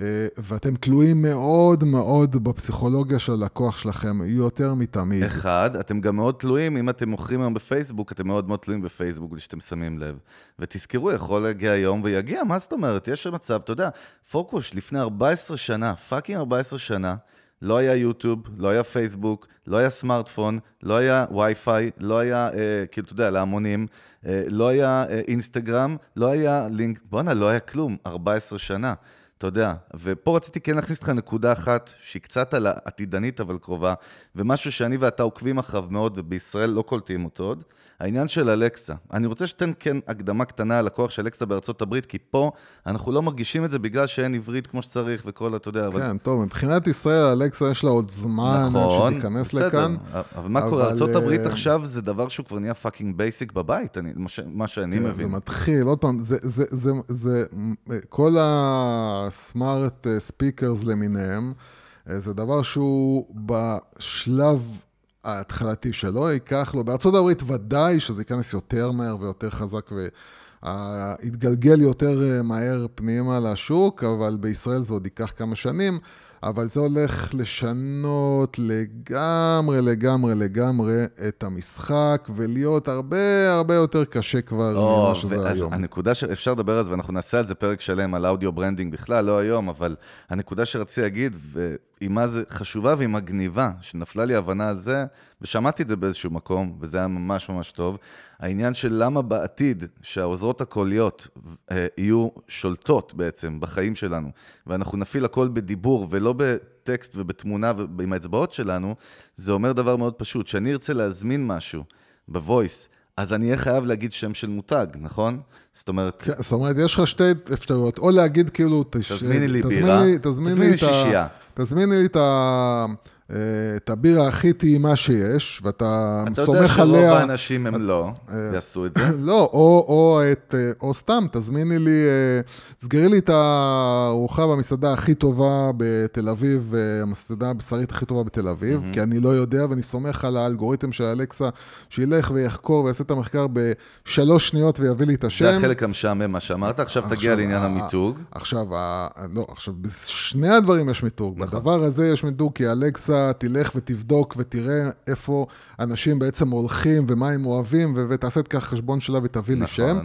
B: אה, ואתם תלויים מאוד מאוד בפסיכולוגיה של הלקוח שלכם, יותר מתמיד.
A: אחד, אתם גם מאוד תלויים, אם אתם מוכרים היום בפייסבוק, אתם מאוד מאוד תלויים בפייסבוק בלי שאתם שמים לב. ותזכרו, יכול להגיע יום ויגיע, מה זאת אומרת? יש מצב, אתה יודע, פוקוש, לפני 14 שנה, fucking 14 שנה, לא היה יוטיוב, לא היה פייסבוק, לא היה סמארטפון, לא היה וי-פיי, לא היה, אה, כאילו, אתה יודע, להמונים, אה, לא היה אה, אינסטגרם, לא היה לינק, בואנה, לא היה כלום, 14 שנה. אתה יודע, ופה רציתי כן להכניס לך נקודה אחת שהיא קצת על העתידנית אבל קרובה, ומשהו שאני ואתה עוקבים אחריו מאוד ובישראל לא קולטים אותו עוד, העניין של אלקסה. אני רוצה שתיתן כן הקדמה קטנה על הכוח של אלקסה בארצות הברית, כי פה אנחנו לא מרגישים את זה בגלל שאין עברית כמו שצריך וכל, אתה יודע, אבל...
B: כן, טוב, מבחינת ישראל, אלקסה יש לה עוד זמן
A: נכון,
B: עד שתיכנס
A: בסדר,
B: לכאן.
A: אבל מה קורה?
B: אבל,
A: ארה"ב
B: אה,
A: עכשיו זה דבר שהוא כבר נהיה fucking basic בבית, אני, מה, ש, מה שאני
B: כן, זה
A: מבין.
B: מתחיל, עוד פעם, זה, זה, זה, זה, כל ה smart speakers למיניהם, אה, זה דבר שהוא בשלב ההתחלתי שלו, ייקח לו, בארצות הברית ודאי שזה ייכנס יותר מהר ויותר חזק ויתגלגל יותר אה, מהר פנימה לשוק, אבל בישראל זה עוד ייקח כמה שנים. אבל זה הולך לשנות לגמרי, לגמרי, לגמרי את המשחק, ולהיות הרבה הרבה יותר קשה כבר
A: או,
B: ממה שזה היום.
A: הנקודה שאפשר לדבר על זה, ואנחנו נעשה על זה פרק שלם על audio branding בכלל, לא היום, אבל הנקודה שרציתי להגיד, והיא מה זה חשובה והיא מגניבה, שנפלה לי הבנה על זה, ושמעתי את זה באיזשהו מקום, וזה היה ממש ממש טוב, העניין של למה בעתיד שהעוזרות הקוליות אה, יהיו שולטות בעצם בחיים שלנו, ואנחנו נפעיל הכל בדיבור ולא בטקסט ובתמונה ועם האצבעות שלנו, זה אומר דבר מאוד פשוט, שאני ארצה להזמין משהו בוויס, אז אני אהיה חייב להגיד שם של מותג, נכון? זאת אומרת,
B: כן, זאת אומרת, יש לך שתי אפשרויות, או להגיד כאילו... תש-
A: תזמיני לי
B: תזמין
A: בירה,
B: תזמין
A: תזמיני
B: לי
A: שישייה.
B: תזמיני לי את ה... אה, את הבירה הכי טעימה שיש, ואתה
A: אתה יודע
B: סומך
A: שרוב
B: עליה...
A: האנשים הם לא יעשו את זה.
B: לא, או, או, את, אה, או סתם, תזמיני לי, אה, סגרי לי את הארוחה במסעדה הכי טובה בתל אביב, אה, המסעדה הבשרית הכי טובה בתל אביב, כי אני לא יודע, ואני סומך על האלגוריתם של אלכסה, שילך ויחקור ויעשה את המחקר בשלוש שניות ויביא לי את השם.
A: זה החלק המשעמם, מה שאמרת. עכשיו תגיע לעניין המיתוג.
B: עכשיו, לא, עכשיו, בשני הדברים יש מיתוג.
A: נכון.
B: בדבר הזה יש מיתוג, כי אלכסה תלך ותבדוק ותראה איפה אנשים בעצם הולכים ומה הם אוהבים, ותעשה את כך חשבון שלה ותביא לי
A: נכון.
B: שם.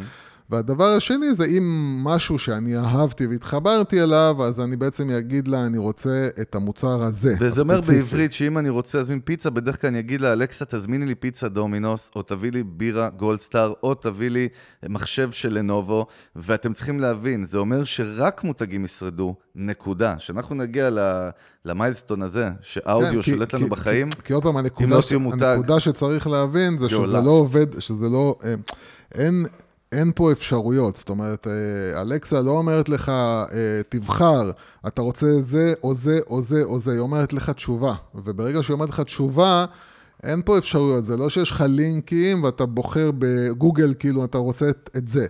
B: והדבר השני זה אם משהו שאני אהבתי והתחברתי אליו, אז אני בעצם אגיד לה, אני רוצה את המוצר הזה,
A: וזה אומר. בעברית שאם אני רוצה להזמין פיצה, בדרך כלל אני אגיד לה, אלכסה, תזמיני לי פיצה דומינוס, או תביא לי בירה גולדסטאר, או תביא לי מחשב של לנובו, ואתם צריכים להבין, זה אומר שרק מותגים ישרדו, נקודה. שאנחנו נגיע ל- למיילסטון הזה, שאודיו
B: כן, כי-
A: שולט לנו
B: כי-
A: בחיים,
B: כי, כי עוד פעם,
A: אם
B: הנקודה,
A: לא
B: ש... הנקודה שצריך להבין זה שזה. לא עובד, שזה לא... אה, אין, אין פה אפשרויות. זאת אומרת, אה, אלכסה לא אומרת לך, אה, תבחר, אתה רוצה זה או זה או זה או זה, היא אומרת לך תשובה. וברגע שהיא אומרת לך תשובה, אין פה אפשרויות. זה לא שיש לך לינקים ואתה בוחר בגוגל, כאילו, אתה רוצה את, את זה.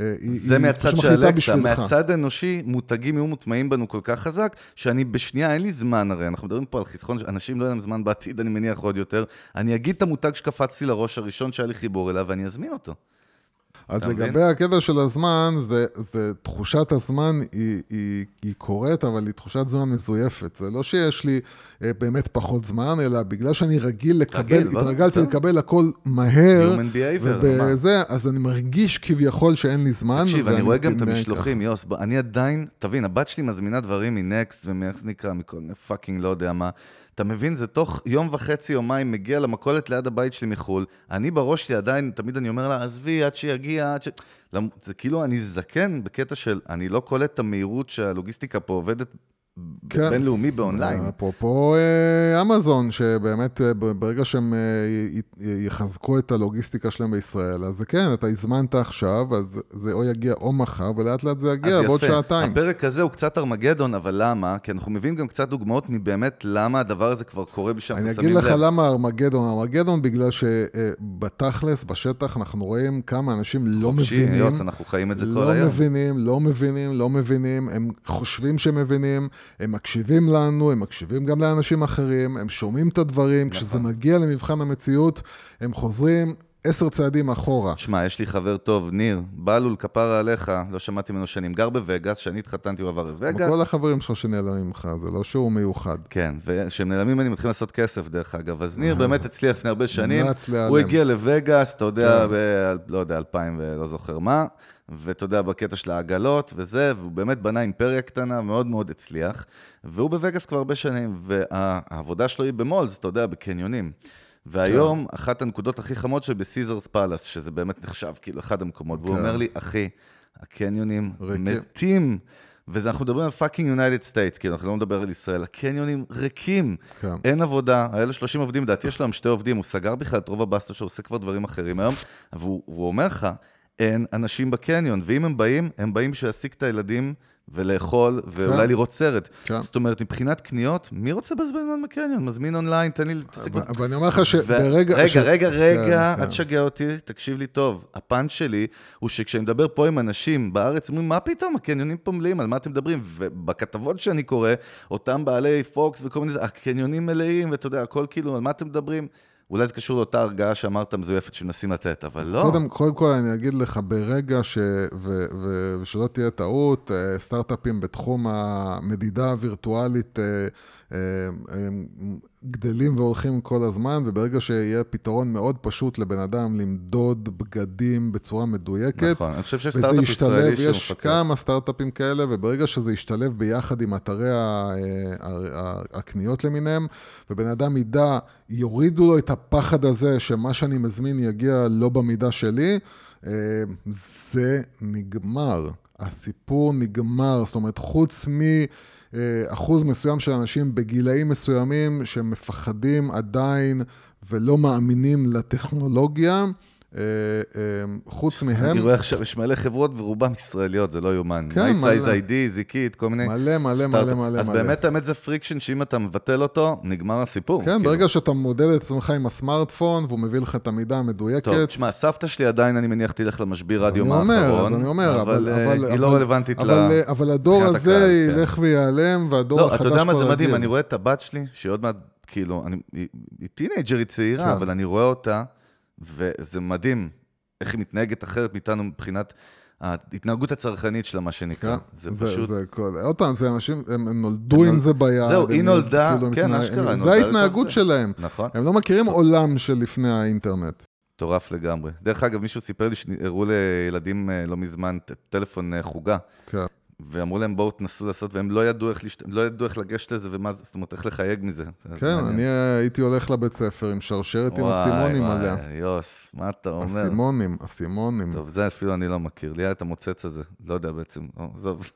B: אה,
A: זה
B: היא
A: מהצד של אלכסה. מהצד האנושי, מותגים יהיו מוטמעים בנו כל כך חזק, שאני בשנייה, אין לי זמן הרי, אנחנו מדברים פה על חיסכון, אנשים לא יהיה להם זמן בעתיד, אני מניח עוד יותר. אני אגיד את המותג שקפצתי לראש הראשון שהיה לי חיבור אליו, ואני אזמין אותו.
B: אז? לגבי הקטע של הזמן, זה, זה תחושת הזמן היא, היא, היא קורית, אבל היא תחושת זמן מזויפת. זה לא שיש לי אה, באמת פחות זמן, אלא בגלל שאני רגיל לקבל,
A: רגיל, ברור,
B: התרגלתי
A: בסדר.
B: לקבל הכל מהר? ובזה, אז אני מרגיש כביכול שאין לי זמן.
A: תקשיב, אני רואה גם את המשלוחים, יוסי, אני עדיין, תבין, הבת שלי מזמינה דברים מ Next ומאיך זה נקרא, מכל מיני fucking לא יודע מה. אתה מבין, זה תוך יום וחצי, יומיים, מגיע למכולת ליד הבית שלי מחו"ל. אני בראש שלי עדיין, תמיד אני אומר לה, עזבי, עד שיגיע, עד ש... זה כאילו, אני זקן בקטע של, אני לא קולט את המהירות שהלוגיסטיקה פה עובדת
B: כן.
A: בינלאומי באונליין.
B: אפרופו אה, אמזון, שבאמת אה, ברגע שהם אה, יחזקו את הלוגיסטיקה שלהם בישראל, אז כן, אתה הזמנת עכשיו, אז זה או יגיע או מחר, ולאט לאט זה יגיע בעוד. שעתיים.
A: הפרק הזה הוא קצת ארמגדון, אבל למה? כי אנחנו מביאים גם קצת דוגמאות מבאמת למה הדבר הזה כבר קורה בשאנחנו
B: אני
A: שמים
B: אגיד
A: לב.
B: לך למה ארמגדון. ארמגדון בגלל שבתכלס, בשטח, אנחנו רואים כמה אנשים לא
A: חופשי,
B: מבינים.
A: יוס, אנחנו חיים את זה כל
B: לא
A: היום.
B: מבינים, לא מבינים, לא מבינים, הם חושבים שהם מבינים, הם מקשיבים לנו, הם מקשיבים גם לאנשים אחרים, הם שומעים את הדברים,
A: נכון.
B: כשזה מגיע למבחן המציאות, הם חוזרים עשר צעדים אחורה.
A: שמע, יש לי חבר טוב, ניר, בלול, כפרה עליך, לא שמעתי ממנו שנים, גר בווגאס, כשאני התחתנתי הוא עבר לווגאס.
B: כל החברים שלך שנעלמים ממך, זה לא שהוא מיוחד.
A: כן, וכשהם נעלמים אני מתחיל לעשות כסף, דרך אגב. אז ניר באמת הצליח לפני הרבה שנים. הוא הגיע לווגאס, אתה יודע,
B: כן.
A: ב... לא יודע, 2000 ולא זוכר מה, ואתה יודע, בקטע של העגלות וזה, והוא באמת בנה אימפריה קטנה, מאוד מאוד הצליח, והוא בווגאס כבר הרבה שנים, והעבודה שלו היא ב malls, אתה יודע, בקניונים. והיום, אחת הנקודות הכי חמות שלי בסיזרס פאלאס, שזה באמת נחשב כאילו אחד המקומות, והוא
B: כן.
A: אומר לי, אחי, הקניונים
B: ריקים.
A: מתים. ואנחנו מדברים על fucking United States, כאילו, אנחנו לא מדבר על ישראל. הקניונים ריקים,
B: כן.
A: אין עבודה, היה לו 30 עובדים, לדעתי יש לו היום שתי עובדים, הוא סגר בכלל את רוב הבסטות שלו, עושה כבר דברים אחרים היום, והוא הוא אומר לך, אין אנשים בקניון, ואם הם באים, הם באים בשביל להשיג את הילדים ולאכול, ואולי לראות סרט.
B: כן.
A: זאת אומרת, מבחינת קניות, מי רוצה לבזבז זמן בקניון? מזמין אונליין, תן לי להתעסק.
B: אבל אבל אני אומר לך שברגע...
A: רגע,
B: ש-
A: רגע, רגע,
B: כן,
A: אל
B: כן.
A: תשגע אותי, תקשיב לי טוב. הפאנץ' שלי הוא שכשאני מדבר פה עם אנשים בארץ, אומרים, מה פתאום, הקניונים פה מלאים, על מה אתם מדברים? ובכתבות שאני קורא, אותם בעלי פוקס וכל מיני, הקניונים מלאים, ואתה יודע, הכל כאילו, על מה אתם מדברים? אולי זה קשור לאותה הרגעה שאמרת מזויפת שמנסים לתת, אבל לא.
B: קודם, קודם כל אני אגיד לך, ברגע ש... ו, ו, ושלא תהיה טעות, אה, סטארט-אפים בתחום המדידה הווירטואלית אה, הם גדלים והולכים כל הזמן, וברגע שיהיה פתרון מאוד פשוט לבן אדם למדוד בגדים בצורה מדויקת,
A: נכון, אני חושב שיש
B: וזה
A: סטארט-אפ
B: ישתלב,
A: ישראלי
B: יש
A: שמפתח.
B: כמה סטארט-אפים כאלה, וברגע שזה ישתלב ביחד עם אתרי ה- ה- ה- הקניות למיניהם, ובן אדם ידע, יורידו לו את הפחד הזה שמה שאני מזמין יגיע לא במידה שלי, אה, זה נגמר. הסיפור נגמר, זאת אומרת, חוץ מאחוז מסוים של אנשים בגילאים מסוימים שמפחדים עדיין ולא מאמינים לטכנולוגיה, אה, אה, חוץ מהם...
A: אני רואה עכשיו, יש מלא חברות ורובן ישראליות, זה לא יאומן.
B: כן, מלא.
A: ID, זיקית, כל מיני...
B: מלא, מלא. מלא, מלא,
A: אז. באמת, האמת זה friction שאם אתה מבטל אותו, נגמר הסיפור.
B: כן,
A: כאילו.
B: ברגע שאתה מודד את עצמך עם הסמארטפון והוא מביא לך את המידה המדויקת,
A: טוב, תשמע, סבתא שלי עדיין, אני מניח, תלך למשביר רדיו
B: אני אומר,
A: האחרון,
B: אז אני אומר,
A: אבל אה, היא לא רלוונטית ל...
B: אבל, אה, הדור הזה
A: כן.
B: ילך וייעלם, והדור
A: לא,
B: החדש
A: אתה יודע מה זה
B: כבר
A: מדהים? אני רואה את הבת שלי, שהיא עוד מעט, כאילו, אני- היא היא טינג'רית צעירה,
B: כן.
A: אבל אני רואה אותה, וזה מדהים איך היא מתנהגת אחרת מאיתנו מבחינת ההתנהגות הצרכנית שלה, מה שנקרא.
B: כן,
A: זה פשוט...
B: זה כל- עוד פעם, זה אנשים, הם הם נולדו
A: הם
B: עם
A: נול-
B: זה ביד.
A: זהו, היא נולדה,
B: כאילו,
A: כן, אשכרה,
B: זה ההתנהגות
A: זה.
B: שלהם.
A: נכון.
B: הם לא מכירים עולם של לפני האינטרנט.
A: מטורף לגמרי. דרך אגב, מישהו סיפר לי שהראו לילדים אה, לא מזמן טלפון אה, חוגה.
B: כן.
A: ואמרו להם, בואו תנסו לעשות, והם לא ידעו איך, לשת... לא ידעו איך לגשת לזה, ומה זה, זאת אומרת, איך לחייג מזה.
B: כן, אני הייתי הולך לבית ספר עם שרשרת עם אסימונים עליה.
A: וואי, יוס, מה אתה אומר?
B: אסימונים, אסימונים.
A: טוב, זה אפילו אני לא מכיר. לי היה את המוצץ הזה, לא יודע בעצם, עזוב.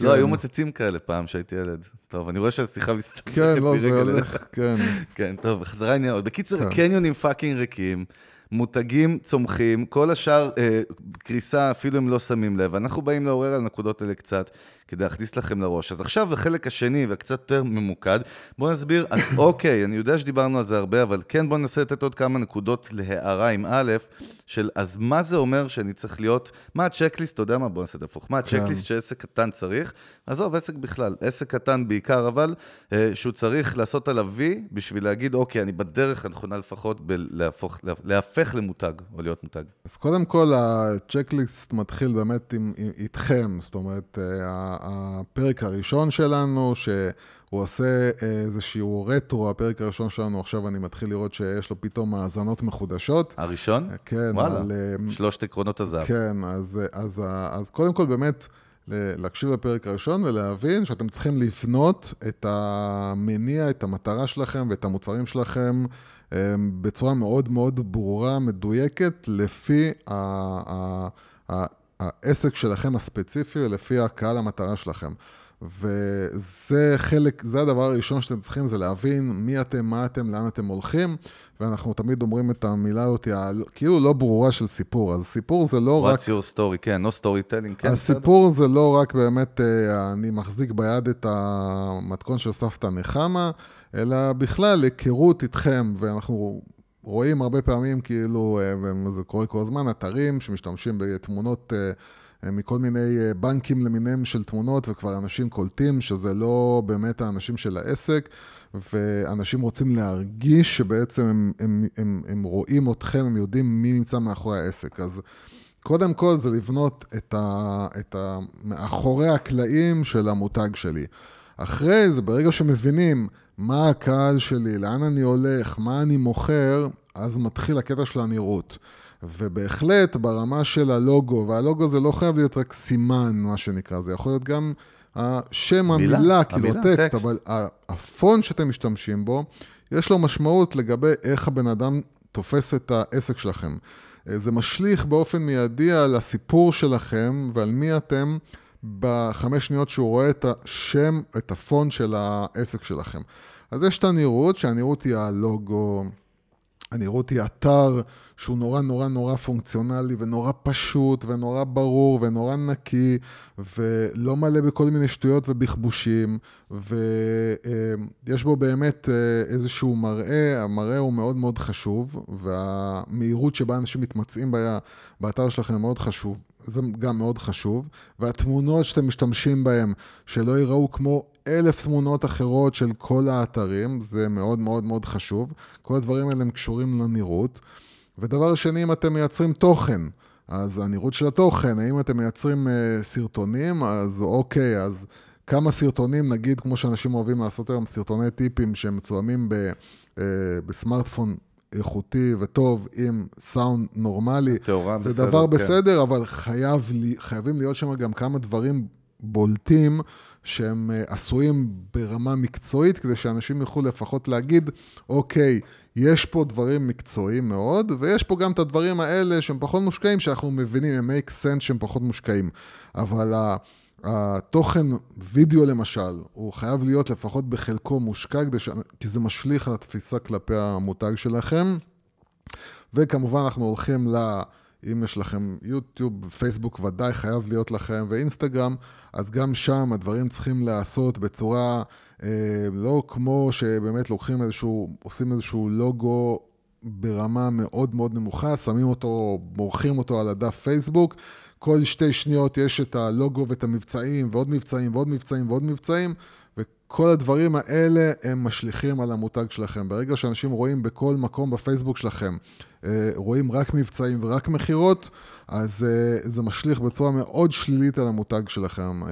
A: לא, היו מוצצים כאלה פעם כשהייתי ילד. טוב, אני רואה שהשיחה מסתכלת
B: כן, לא, זה הולך, כן.
A: כן, טוב, חזרה עניין. בקיצור, קניונים fucking ריקים. מותגים צומחים, כל השאר אה, קריסה, אפילו אם לא שמים לב. אנחנו באים לעורר על הנקודות האלה קצת, כדי להכניס לכם לראש. אז עכשיו החלק השני, וקצת יותר ממוקד, בואו נסביר, אז אוקיי, אני יודע שדיברנו על זה הרבה, אבל כן בואו ננסה לתת עוד כמה נקודות להארה עם א', של אז מה זה אומר שאני צריך להיות, מה ה checklist, אתה יודע מה, בואו נעשה את הפוך, מה ה checklist כן. שעסק קטן צריך? עזוב, עסק בכלל, עסק קטן בעיקר, אבל אה, שהוא צריך לעשות עליו וי, בשביל להגיד, אוקיי, אני בדרך הנכונה לפחות בלהפוך, להפך למותג, או להיות מותג.
B: אז קודם כל, הצ'קליסט מתחיל באמת עם, עם, איתכם, זאת אומרת, אה, הפרק הראשון שלנו, שהוא עושה איזשהו רטרו, הפרק הראשון שלנו, עכשיו אני מתחיל לראות שיש לו פתאום האזנות מחודשות.
A: הראשון?
B: כן.
A: וואלה, על, שלושת עקרונות הזהב.
B: כן, אז, אז, אז קודם כל באמת... להקשיב לפרק הראשון ולהבין שאתם צריכים לבנות את המניע, את המטרה שלכם ואת המוצרים שלכם בצורה מאוד מאוד ברורה, מדויקת, לפי ה... העסק שלכם הספציפי ולפי הקהל המטרה שלכם. וזה חלק, זה הדבר הראשון שאתם צריכים, זה להבין מי אתם, מה אתם, לאן אתם הולכים, ואנחנו תמיד אומרים את המילה הזאת, כאילו לא ברורה של סיפור. אז סיפור זה לא
A: What's
B: רק...
A: What's your story, כן, no storytelling, כן.
B: הסיפור בסדר? זה לא רק באמת, אה, אני מחזיק ביד את המתכון של סבתא נחמה, אלא בכלל היכרות איתכם, ואנחנו רואים הרבה פעמים כאילו, אה, וזה קורה כל הזמן, אתרים שמשתמשים בתמונות אה, אה, מכל מיני בנקים למיניהם של תמונות, וכבר אנשים קולטים שזה לא באמת האנשים של העסק, ואנשים רוצים להרגיש שבעצם הם, הם, הם, הם רואים אתכם, הם יודעים מי נמצא מאחורי העסק. אז קודם כל זה לבנות את, ה, את ה, מאחורי הקלעים של המותג שלי. אחרי זה, ברגע שמבינים מה הקהל שלי, לאן אני הולך, מה אני מוכר, אז מתחיל הקטע של הנראות. ובהחלט ברמה של הלוגו, והלוגו זה לא חייב להיות רק סימן, מה שנקרא, זה יכול להיות גם השם המילה, המילה כאילו המילה, הטקסט, טקסט. אבל הפון שאתם משתמשים בו, יש לו משמעות לגבי איך הבן אדם תופס את העסק שלכם. זה משליך באופן מיידי על הסיפור שלכם ועל מי אתם בחמש שניות שהוא רואה את השם, את הפון של העסק שלכם. אז יש את הנראות, שהנראות היא הלוגו, הנראות היא אתר שהוא נורא נורא נורא פונקציונלי ונורא פשוט ונורא ברור ונורא נקי ולא מלא בכל מיני שטויות ובכבושים ויש בו באמת אה, איזשהו מראה, המראה הוא מאוד מאוד חשוב והמהירות שבה אנשים מתמצאים באתר שלכם מאוד חשוב. זה גם מאוד חשוב, והתמונות שאתם משתמשים בהן, שלא ייראו כמו אלף תמונות אחרות של כל האתרים, זה מאוד מאוד מאוד חשוב. כל הדברים האלה הם קשורים לנראות. ודבר שני, אם אתם מייצרים תוכן, אז הנראות של התוכן, האם אתם מייצרים uh, סרטונים, אז אוקיי, אז כמה סרטונים, נגיד, כמו שאנשים אוהבים לעשות היום, סרטוני טיפים שהם מצולמים ב, uh, בסמארטפון איכותי וטוב עם סאונד נורמלי.
A: תאורה
B: בסדר,
A: זה
B: דבר
A: כן.
B: בסדר, אבל חייב, חייבים להיות שם גם כמה דברים בולטים שהם אה, עשויים ברמה מקצועית, כדי שאנשים יוכלו לפחות להגיד, אוקיי, יש פה דברים מקצועיים מאוד, ויש פה גם את הדברים האלה שהם פחות מושקעים, שאנחנו מבינים, הם make sense שהם פחות מושקעים. אבל התוכן וידאו למשל, הוא חייב להיות לפחות בחלקו מושקע, ש... כי זה משליך על התפיסה כלפי המותג שלכם. וכמובן אנחנו הולכים ל... אם יש לכם יוטיוב, פייסבוק ודאי חייב להיות לכם, ואינסטגרם, אז גם שם הדברים צריכים להיעשות בצורה אה, לא כמו שבאמת לוקחים איזשהו, עושים איזשהו לוגו ברמה מאוד מאוד נמוכה, שמים אותו, מורחים אותו על הדף פייסבוק, כל שתי שניות יש את הלוגו ואת המבצעים, ועוד מבצעים ועוד מבצעים ועוד מבצעים, וכל הדברים האלה הם משליכים על המותג שלכם. ברגע שאנשים רואים בכל מקום בפייסבוק שלכם, אה, רואים רק מבצעים ורק מכירות, אז אה, זה משליך בצורה מאוד שלילית על המותג שלכם. אה,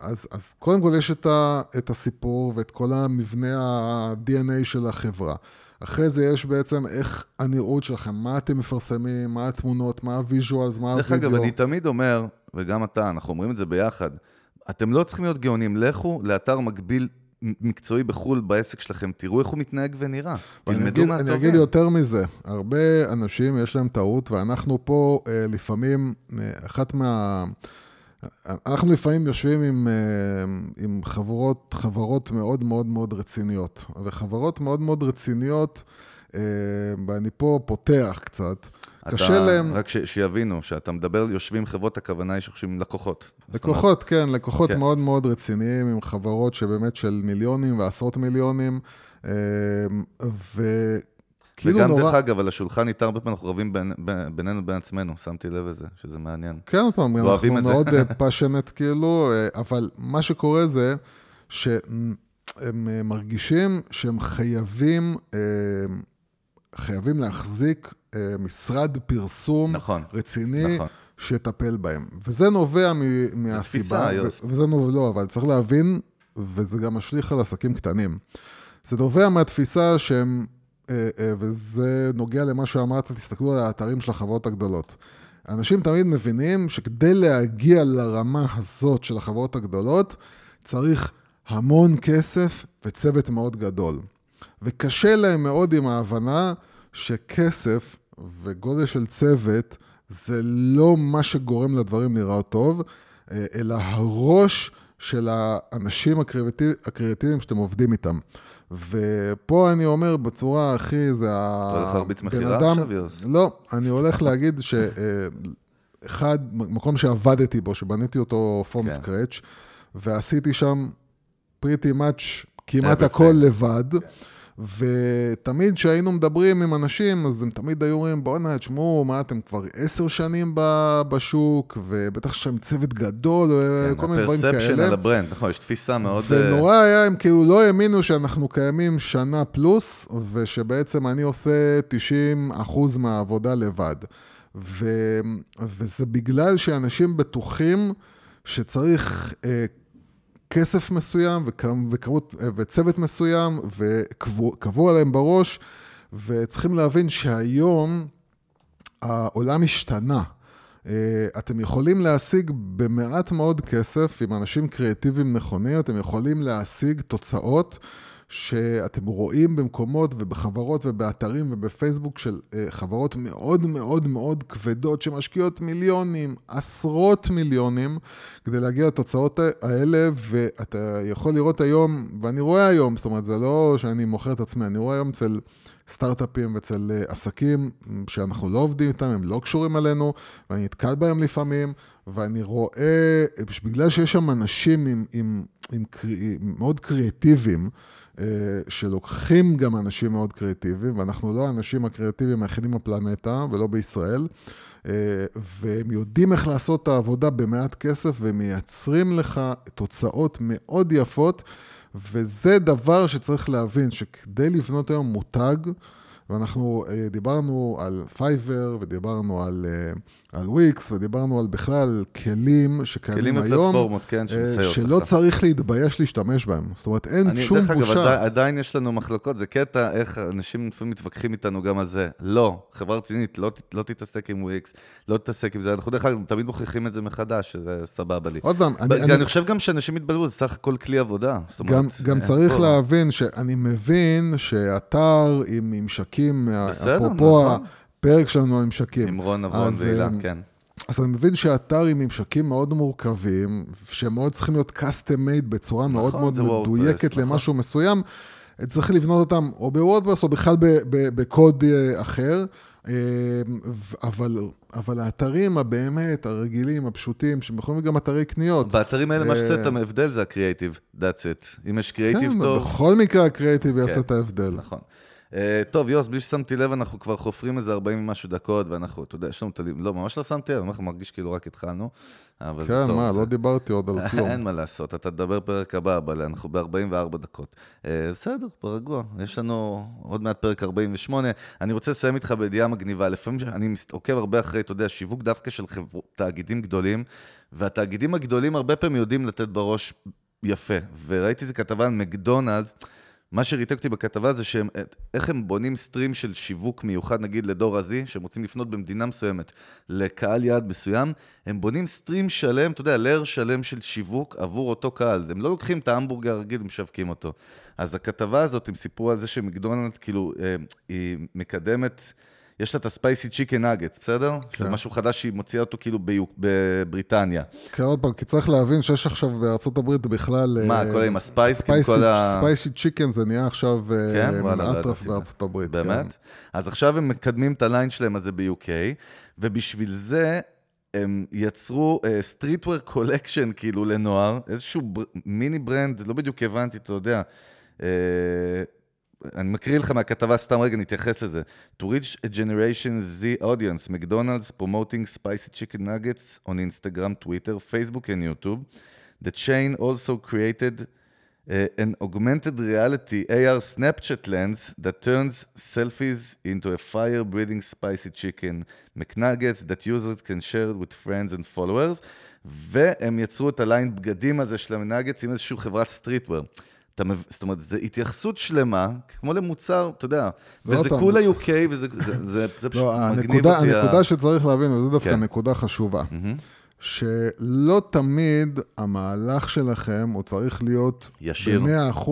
B: אז, אז קודם כל יש את, ה, את הסיפור ואת כל המבנה ה-DNA של החברה. אחרי זה יש בעצם איך הנראות שלכם, מה אתם מפרסמים, מה התמונות, מה ה visuals, מה
A: דרך
B: הווידאו.
A: אגב, אני תמיד אומר, וגם אתה, אנחנו אומרים את זה ביחד, אתם לא צריכים להיות גאונים, לכו לאתר מקביל מקצועי בחו"ל בעסק שלכם, תראו איך הוא מתנהג ונראה. תלמדו
B: אגיד, אני
A: מהטובים.
B: אגיד יותר מזה, הרבה אנשים יש להם טעות, ואנחנו פה אה, לפעמים, אה, אחת מה... אנחנו לפעמים יושבים עם, אה, עם חברות, חברות מאוד מאוד מאוד רציניות, וחברות מאוד מאוד רציניות, אה, ואני פה פותח קצת,
A: אתה-
B: קשה להם,
A: רק ש- שיבינו, שאתה מדבר, יושבים חברות, הכוונה היא שיושבים לקוחות. זאת אומרת,
B: לקוחות, כן, לקוחות
A: כן.
B: מאוד מאוד רציניים, עם חברות שבאמת של מיליונים ועשרות מיליונים, אה, וכאילו
A: וגם,
B: נורא...
A: דרך אגב, על השולחן איתה הרבה פעמים אנחנו רבים בין- בין- בינינו לבין עצמנו, שמתי לב לזה, שזה מעניין.
B: כן, עוד פעם, אנחנו. מאוד פאשונט כאילו, אה, אבל מה שקורה זה שהם אה, מרגישים שהם חייבים, אה, חייבים להחזיק אה, משרד פרסום
A: נכון,
B: רציני.
A: נכון.
B: שיטפל בהם. וזה נובע מ- מהסיבה, ו-. וזה נובע, לא, אבל צריך להבין, וזה גם משליך על עסקים קטנים. זה נובע מהתפיסה שהם, אה, אה, וזה נוגע למה שאמרת, תסתכלו על האתרים של החברות הגדולות. אנשים תמיד מבינים שכדי להגיע לרמה הזאת של החברות הגדולות, צריך המון כסף וצוות מאוד גדול. וקשה להם מאוד עם ההבנה שכסף וגודל של צוות זה לא מה שגורם לדברים לראות טוב, אה, אלא הראש של האנשים הקריאטיב, הקריאטיביים שאתם עובדים איתם. ופה אני אומר בצורה הכי, זה ה...
A: אתה הולך להרביץ מכירה
B: אדם-
A: עכשיו, יוס?
B: לא, אני הולך להגיד שאחד, מקום שעבדתי בו, שבניתי אותו פרום
A: כן.
B: סקרץ', ועשיתי שם pretty much כמעט. הכל לבד. ותמיד כשהיינו מדברים עם אנשים, אז הם תמיד היו אומרים, בואנה, תשמעו, מה, אתם כבר עשר שנים בשוק, ובטח שם צוות גדול, וכל מיני דברים
A: ה perception
B: כאלה.
A: על ה brand, נכון, יש תפיסה מאוד... אה,
B: ונורא היה, הם כאילו לא האמינו שאנחנו קיימים שנה פלוס, ושבעצם אני עושה 90 אחוז מהעבודה לבד. ו... וזה בגלל שאנשים בטוחים שצריך אה, כסף מסוים וכ... וכמות... אה, וצוות מסוים, וקבוע להם בראש, וצריכים להבין שהיום העולם השתנה. אה, אתם יכולים להשיג במעט מאוד כסף, עם אנשים קריאטיביים נכונים, אתם יכולים להשיג תוצאות שאתם רואים במקומות ובחברות ובאתרים ובפייסבוק של אה, חברות מאוד מאוד מאוד כבדות שמשקיעות מיליונים, עשרות מיליונים, כדי להגיע לתוצאות האלה, ואתה יכול לראות היום, ואני רואה היום, זאת אומרת, זה לא שאני מוכר את עצמי, אני רואה היום אצל... סטארט-אפים ואצל אה, עסקים שאנחנו לא עובדים איתם, הם לא קשורים אלינו, ואני נתקל בהם לפעמים, ואני רואה, בגלל שיש שם אנשים עם, עם, עם, עם מאוד קריאטיביים, אה, שלוקחים גם אנשים מאוד קריאטיביים, ואנחנו לא האנשים הקריאטיביים היחידים בפלנטה, ולא בישראל, אה, והם יודעים איך לעשות את העבודה במעט כסף, ומייצרים לך תוצאות מאוד יפות. וזה דבר שצריך להבין, שכדי לבנות היום מותג, ואנחנו אה, דיברנו על פייבר, ודיברנו על, אה, על וויקס, ודיברנו על בכלל כלים שקיימים
A: כלים
B: היום,
A: ופלטפורמות, כן,
B: אה,
A: שמסייעות
B: שלא
A: לך.
B: צריך להתבייש להשתמש בהם. זאת אומרת, אין
A: אני,
B: שום
A: דרך אגב,
B: בושה.
A: עדיין, עדיין יש לנו מחלוקות, זה קטע איך אנשים לפעמים מתווכחים איתנו גם על זה. לא, חברה רצינית, לא, לא תתעסק עם וויקס, לא תתעסק עם זה. אנחנו דרך אגב תמיד מוכיחים את זה מחדש, שזה סבבה לי.
B: עוד פעם,
A: אני,
B: אני,
A: אני, חושב גם שאנשים יתבלבו, זה סך הכל כלי עבודה. אומרת,
B: גם, גם
A: אה,
B: צריך
A: פה-
B: להבין שאני מבין שאתר עם ממשקים,
A: בסדר,
B: אפרופו
A: נכון.
B: הפרק שלנו על ממשקים.
A: עם רון אברון ואילן,
B: אה,
A: כן.
B: אז אני מבין שאתר עם ממשקים מאוד מורכבים, שהם מאוד צריכים להיות custom made בצורה מאוד
A: נכון,
B: מאוד
A: וורדפרס,
B: מדויקת
A: נכון.
B: למשהו מסוים. צריך לבנות אותם או בוורדפרס או בכלל בקוד אה, אחר. אה, אבל, אבל האתרים הבאמת, הרגילים, הפשוטים, שהם יכולים להיות גם אתרי קניות.
A: באתרים האלה, מה שעושה
B: אה,
A: את ההבדל זה הקריאייטיב, that's it. אם יש קריאייטיב
B: כן,
A: טוב,
B: בכל מקרה הקריאיטיב יעשה
A: כן.
B: את ההבדל.
A: נכון. Uh, טוב, יוס, בלי ששמתי לב, אנחנו כבר חופרים איזה 40 ומשהו דקות, ואנחנו, אתה יודע, יש לנו את ה... לא, ממש לא שמתי לב, אני מרגיש כאילו רק התחלנו, אבל זה
B: כן,
A: טוב.
B: מה,
A: זה...
B: לא דיברתי עוד על כלום.
A: אין מה לעשות, אתה תדבר פרק הבא, אבל אנחנו ב-44 דקות. Uh, בסדר, ברגוע, יש לנו עוד מעט פרק 48. אני רוצה לסיים איתך בידיעה מגניבה. לפעמים אני עוקב הרבה אחרי, אתה יודע, שיווק דווקא של חבר... תאגידים גדולים, והתאגידים הגדולים הרבה פעמים יודעים לתת בראש יפה. וראיתי איזה כתבה על מקדונלדס, מה שריתק אותי בכתבה זה שהם, איך הם בונים סטרים של שיווק מיוחד, נגיד לדור הזי, שהם רוצים לפנות במדינה מסוימת לקהל יעד מסוים, הם בונים סטרים שלם, אתה יודע, לר שלם של שיווק עבור אותו קהל. הם לא לוקחים את ההמבורגר הרגיל ומשווקים אותו. אז הכתבה הזאת, הם סיפרו על זה שמקדונלד, כאילו, אה, היא מקדמת... יש לה את ה spicy chicken nuggets, בסדר? כן. זה משהו חדש שהיא מוציאה אותו כאילו ב UK, בבריטניה.
B: כן, עוד פעם, כי צריך להבין שיש עכשיו בארצות הברית בכלל...
A: מה, uh, כל עם ה
B: spice? Spicy, chicken זה נהיה עכשיו אה, כן? וואלה, אטרף בארצות הברית.
A: באמת? כן. אז עכשיו הם מקדמים את ה line שלהם הזה ב-UK, ובשביל זה הם יצרו streetwear uh, collection כאילו לנוער, איזשהו בר... mini brand, לא בדיוק הבנתי, אתה יודע. Uh, אני מקריא לך מהכתבה, סתם רגע, נתייחס לזה. To reach a generation Z audience, McDonald's promoting spicy chicken nuggets on Instagram, Twitter, Facebook and YouTube. The chain also created uh, an augmented reality AR Snapchat lens that turns selfies into a fire-breathing spicy chicken McNuggets that users can share with friends and followers. והם יצרו את הליין בגדים הזה של המנגטס עם איזושהי חברת סטריטוור. אתה מב... זאת אומרת, זו התייחסות שלמה, כמו למוצר, אתה יודע, וזה כולה UK, וזה זה, זה, זה פשוט לא, מגניב
B: הנקודה, אותי. הנקודה ה... שצריך להבין, וזו דווקא כן. נקודה חשובה, mm-hmm. שלא תמיד המהלך שלכם, הוא צריך להיות...
A: ישיר.
B: ב-100%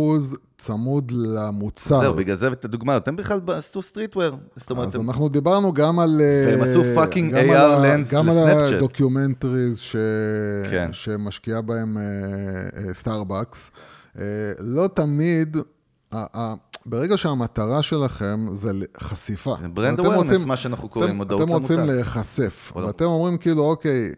B: צמוד למוצר.
A: זהו, בגלל זה את הדוגמה, אתם בכלל עשו streetwear.
B: זאת אומרת, אז הם... אנחנו דיברנו גם על...
A: והם עשו fucking AR לנס לסנאפצ'אט.
B: גם על ה documentaries ש... כן. שמשקיעה בהם סטארבקס. אה, לא תמיד, ברגע שהמטרה שלכם זה חשיפה.
A: Brand awareness, מה שאנחנו קוראים מודעות
B: למותג. אתם רוצים להיחשף, ואתם אומרים כאילו, אוקיי,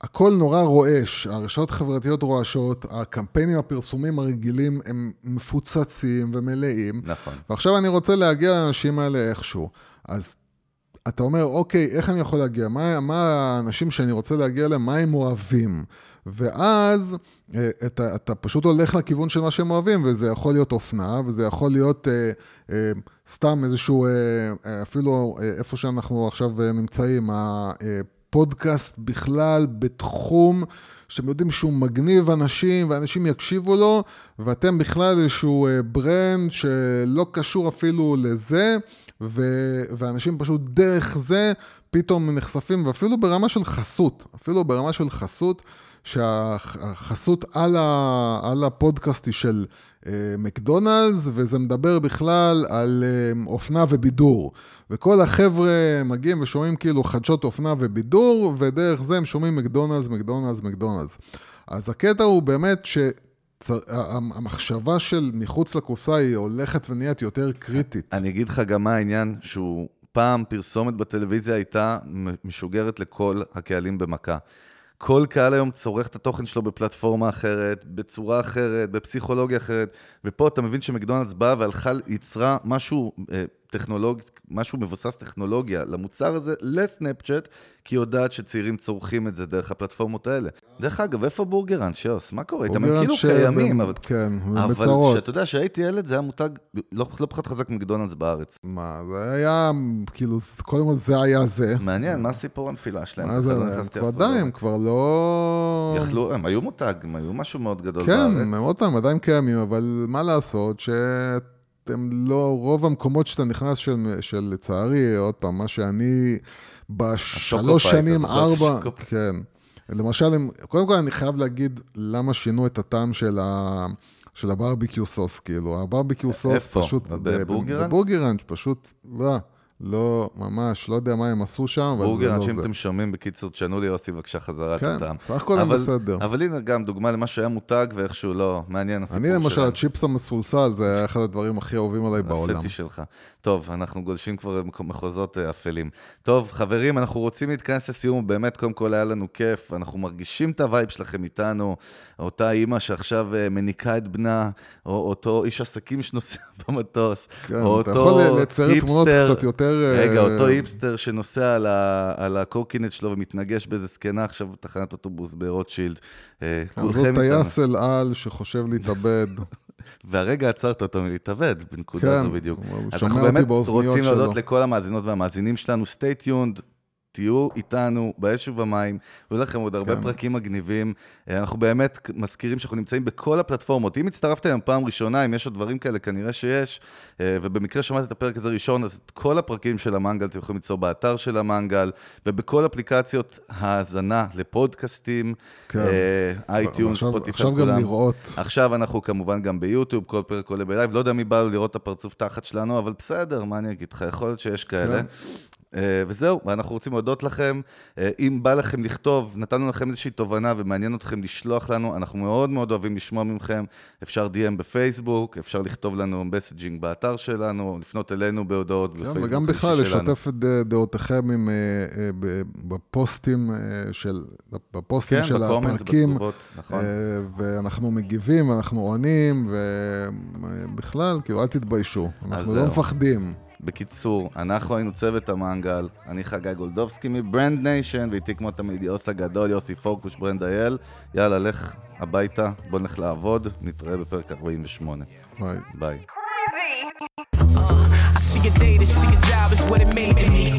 B: הכל נורא רועש, הרשתות החברתיות רועשות, הקמפיינים הפרסומים הרגילים הם מפוצצים ומלאים.
A: נכון.
B: ועכשיו אני רוצה להגיע לאנשים האלה איכשהו. אז אתה אומר, אוקיי, איך אני יכול להגיע? מה, מה האנשים שאני רוצה להגיע אליהם, מה הם אוהבים? ואז אה, אתה, אתה פשוט הולך לכיוון של מה שהם אוהבים, וזה יכול להיות אופנה, וזה יכול להיות אה, אה, סתם איזשהו, אה, אה אפילו אה, איפה שאנחנו עכשיו נמצאים, הפודקאסט בכלל בתחום שאתם יודעים שהוא מגניב אנשים, ואנשים יקשיבו לו, ואתם בכלל איזשהו ברנד שלא קשור אפילו לזה, ו, ואנשים פשוט דרך זה פתאום נחשפים, ואפילו ברמה של חסות, אפילו ברמה של חסות. שהחסות על, ה, על הפודקאסט היא של אה, מקדונלדס, וזה מדבר בכלל על אה, אופנה ובידור. וכל החבר'ה מגיעים ושומעים כאילו חדשות אופנה ובידור, ודרך זה הם שומעים מקדונלדס, מקדונלדס, מקדונלדס. אז הקטע הוא באמת ש... המחשבה של מחוץ לקופסה היא הולכת ונהיית יותר קריטית.
A: אני אגיד לך גם מה העניין, שהוא פעם פרסומת בטלוויזיה הייתה משוגרת לכל הקהלים במכה. כל קהל היום צורך את התוכן שלו בפלטפורמה אחרת, בצורה אחרת, בפסיכולוגיה אחרת, ופה אתה מבין שמקדונלדס באה והלכה, יצרה משהו טכנולוגי, משהו מבוסס טכנולוגיה למוצר הזה, לסנאפצ'אט, כי היא יודעת שצעירים צורכים את זה דרך הפלטפורמות האלה. דרך אגב, איפה בורגראנץ', שיוס? מה קורה איתם? הם כאילו. קיימים, אבל...
B: כן,
A: אבל שאתה יודע, כשהייתי ילד זה היה מותג לא, לא פחות חזק מקדונלדס בארץ.
B: מה, זה היה, כאילו, קודם כל זה היה זה.
A: מעניין, מה הסיפור הנפילה שלהם?
B: מה זה, הם עדיין כבר לא...
A: יכלו, הם היו מותג, הם היו משהו מאוד גדול
B: כן, בארץ. כן, עוד פעם, עדיין קיימים, אבל מה לעשות, ש... הם לא, רוב המקומות שאתה נכנס, של, של לצערי, עוד פעם, מה שאני בשלוש שנים, ארבע, כן. למשל, הם, קודם כל אני חייב להגיד למה שינו את הטעם של, ה, של הברביקיו סוס, כאילו, הברביקיו סוס
A: איפה?
B: פשוט...
A: בבורגראנץ'?
B: בבורגראנץ', פשוט, לא. לא, ממש, לא יודע מה הם עשו שם, אבל זה לא זה.
A: בורגר, אנשים אתם שומעים, בקיצור, תשנו לי יוסי בבקשה חזרה את
B: הטעם. כן, סך הכל בסדר.
A: אבל הנה גם דוגמה למה שהיה מותג ואיכשהו לא, מעניין הסיפור שלהם.
B: אני למשל, הצ'יפס המסולסל, זה היה אחד הדברים הכי אהובים עליי בעולם.
A: הפטי שלך. טוב, אנחנו גולשים כבר במחוזות אה, אפלים. טוב, חברים, אנחנו רוצים להתכנס לסיום, באמת, קודם כל היה לנו כיף, אנחנו מרגישים את ה vibe שלכם איתנו, אותה אימא שעכשיו אה, מניקה את בנה, או אותו איש עסקים שנוסע במטוס,
B: כן, או אותו היפסטר,
A: רגע, אותו היפסטר שנוסע על, ה, על הקורקינט שלו ומתנגש באיזה זקנה עכשיו בתחנת אוטובוס ברוטשילד.
B: אה, כולכם איתנו. טייס אל על שחושב להתאבד.
A: והרגע עצרת אותו מלהתאבד, בנקודה כן, הזו בדיוק. אז אנחנו באמת רוצים להודות לכל המאזינות והמאזינים שלנו, stay tuned, תהיו איתנו באש ובמים, ויהיו לכם עוד הרבה
B: כן.
A: פרקים מגניבים. אה, אנחנו באמת מזכירים שאנחנו נמצאים בכל הפלטפורמות. אם הצטרפתם פעם ראשונה, אם יש עוד דברים כאלה, כנראה שיש, אה, ובמקרה שמעת את הפרק הזה ראשון, אז את כל הפרקים של המנגל אתם יכולים ליצור באתר של המנגל, ובכל אפליקציות האזנה לפודקאסטים,
B: כן.
A: אה, iTunes,
B: עכשיו-
A: ספוטיפיי,
B: עכשיו גם
A: כולם.
B: לראות.
A: עכשיו אנחנו כמובן גם ביוטיוב, כל פרק עולה ב live, לא יודע מי בא לו לראות את הפרצוף תחת שלנו, אבל בסדר, מה אני אגיד לך, יכול להיות שיש כאלה.
B: כן.
A: אה, וזהו, ואנחנו רוצים להודות לכם. אה, אם בא לכם לכתוב, נתנו לכם איזושהי תובנה ומעניין אתכם לשלוח לנו, אנחנו מאוד מאוד אוהבים לשמוע מכם. אפשר DM בפייסבוק, אפשר לכתוב לנו messaging באתר שלנו, לפנות אלינו בהודעות
B: כן,
A: בפייסבוק
B: וגם
A: האישי
B: בכלל,
A: שלנו.
B: לשתף את ד- דעותיכם עם, אה, אה, בפוסטים אה, של, בפוסטים
A: כן,
B: של
A: בקומנטס,
B: הפרקים,
A: בתגובות, נכון.
B: אה, ואנחנו מגיבים, אנחנו עונים, ובכלל, כאילו, אל תתביישו, אנחנו לא
A: זהו.
B: מפחדים.
A: בקיצור, אנחנו היינו צוות המנגל, אני חגי גולדובסקי מברנד ניישן, ואיתי כמו תמיד יוסי הגדול, יוסי פורקוש, ברנד אייל. יאללה, לך הביתה, בוא נלך לעבוד, נתראה בפרק 48.
B: ביי.
A: ביי.
C: Uh, I see a day to see a job is what it made to me.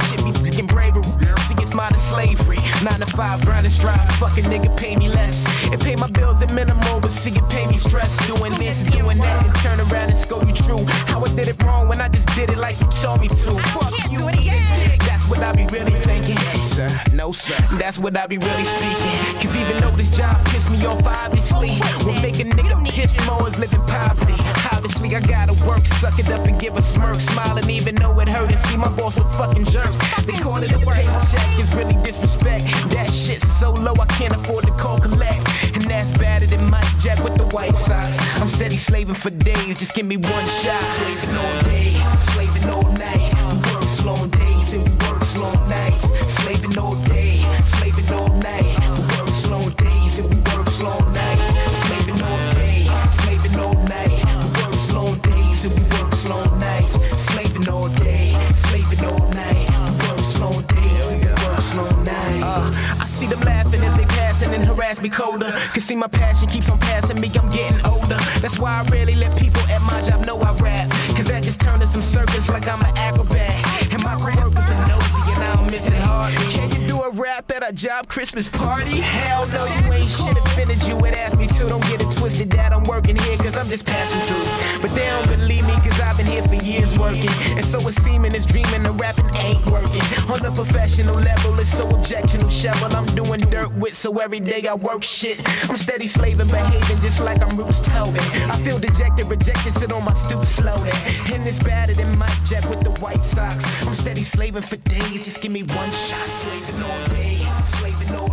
C: Freaking bravery. See it's modern slavery. Nine to five, grind and strive. Fucking nigga pay me less. It pay my bills at minimal, but see it pay me stress. Doing this, doing that, and turn around and scold you true. How I did it wrong when I just did it like you told me to. Fuck you, eat. That's what I be really thinking. Sir. No, sir. That's what I be really speaking. Cause even though this job pissed me off, obviously, what make a nigga piss more is living poverty. Obviously, I gotta work, suck it up and give a smirk, smiling even though it hurt and see my boss a fucking jerk. They call it a paycheck, it's really disrespect. That shit's so low I can't afford to call collect. And that's better than Mike Jack with the White socks. I'm steady slaving for days, just give me one shot. Slaving all day, me colder. Cause see my passion keeps on passing me, I'm getting older. That's why I rarely let people at my job know I rap. Cause that just turned to some circus like I'm an acrobat. And my coworkers are nosy and I don't miss it hardly. Can you do a rap at a job Christmas party? Hell no, you ain't shit offended you would ask me to. Don't get just passing through. But they don't believe me cause I've been here for years working. And so it's seeming it's dreaming the rapping ain't working. On a professional level, it's so objectional shovel. I'm doing dirt with, so every day I work shit. I'm steady slaving, behaving just like I'm Roots Tobin. I feel dejected, rejected, sit on my stoop slowly. And it's better than Mike Jack with the White Sox. I'm steady slaving for days, just give me one shot. Slaving all day, slaving all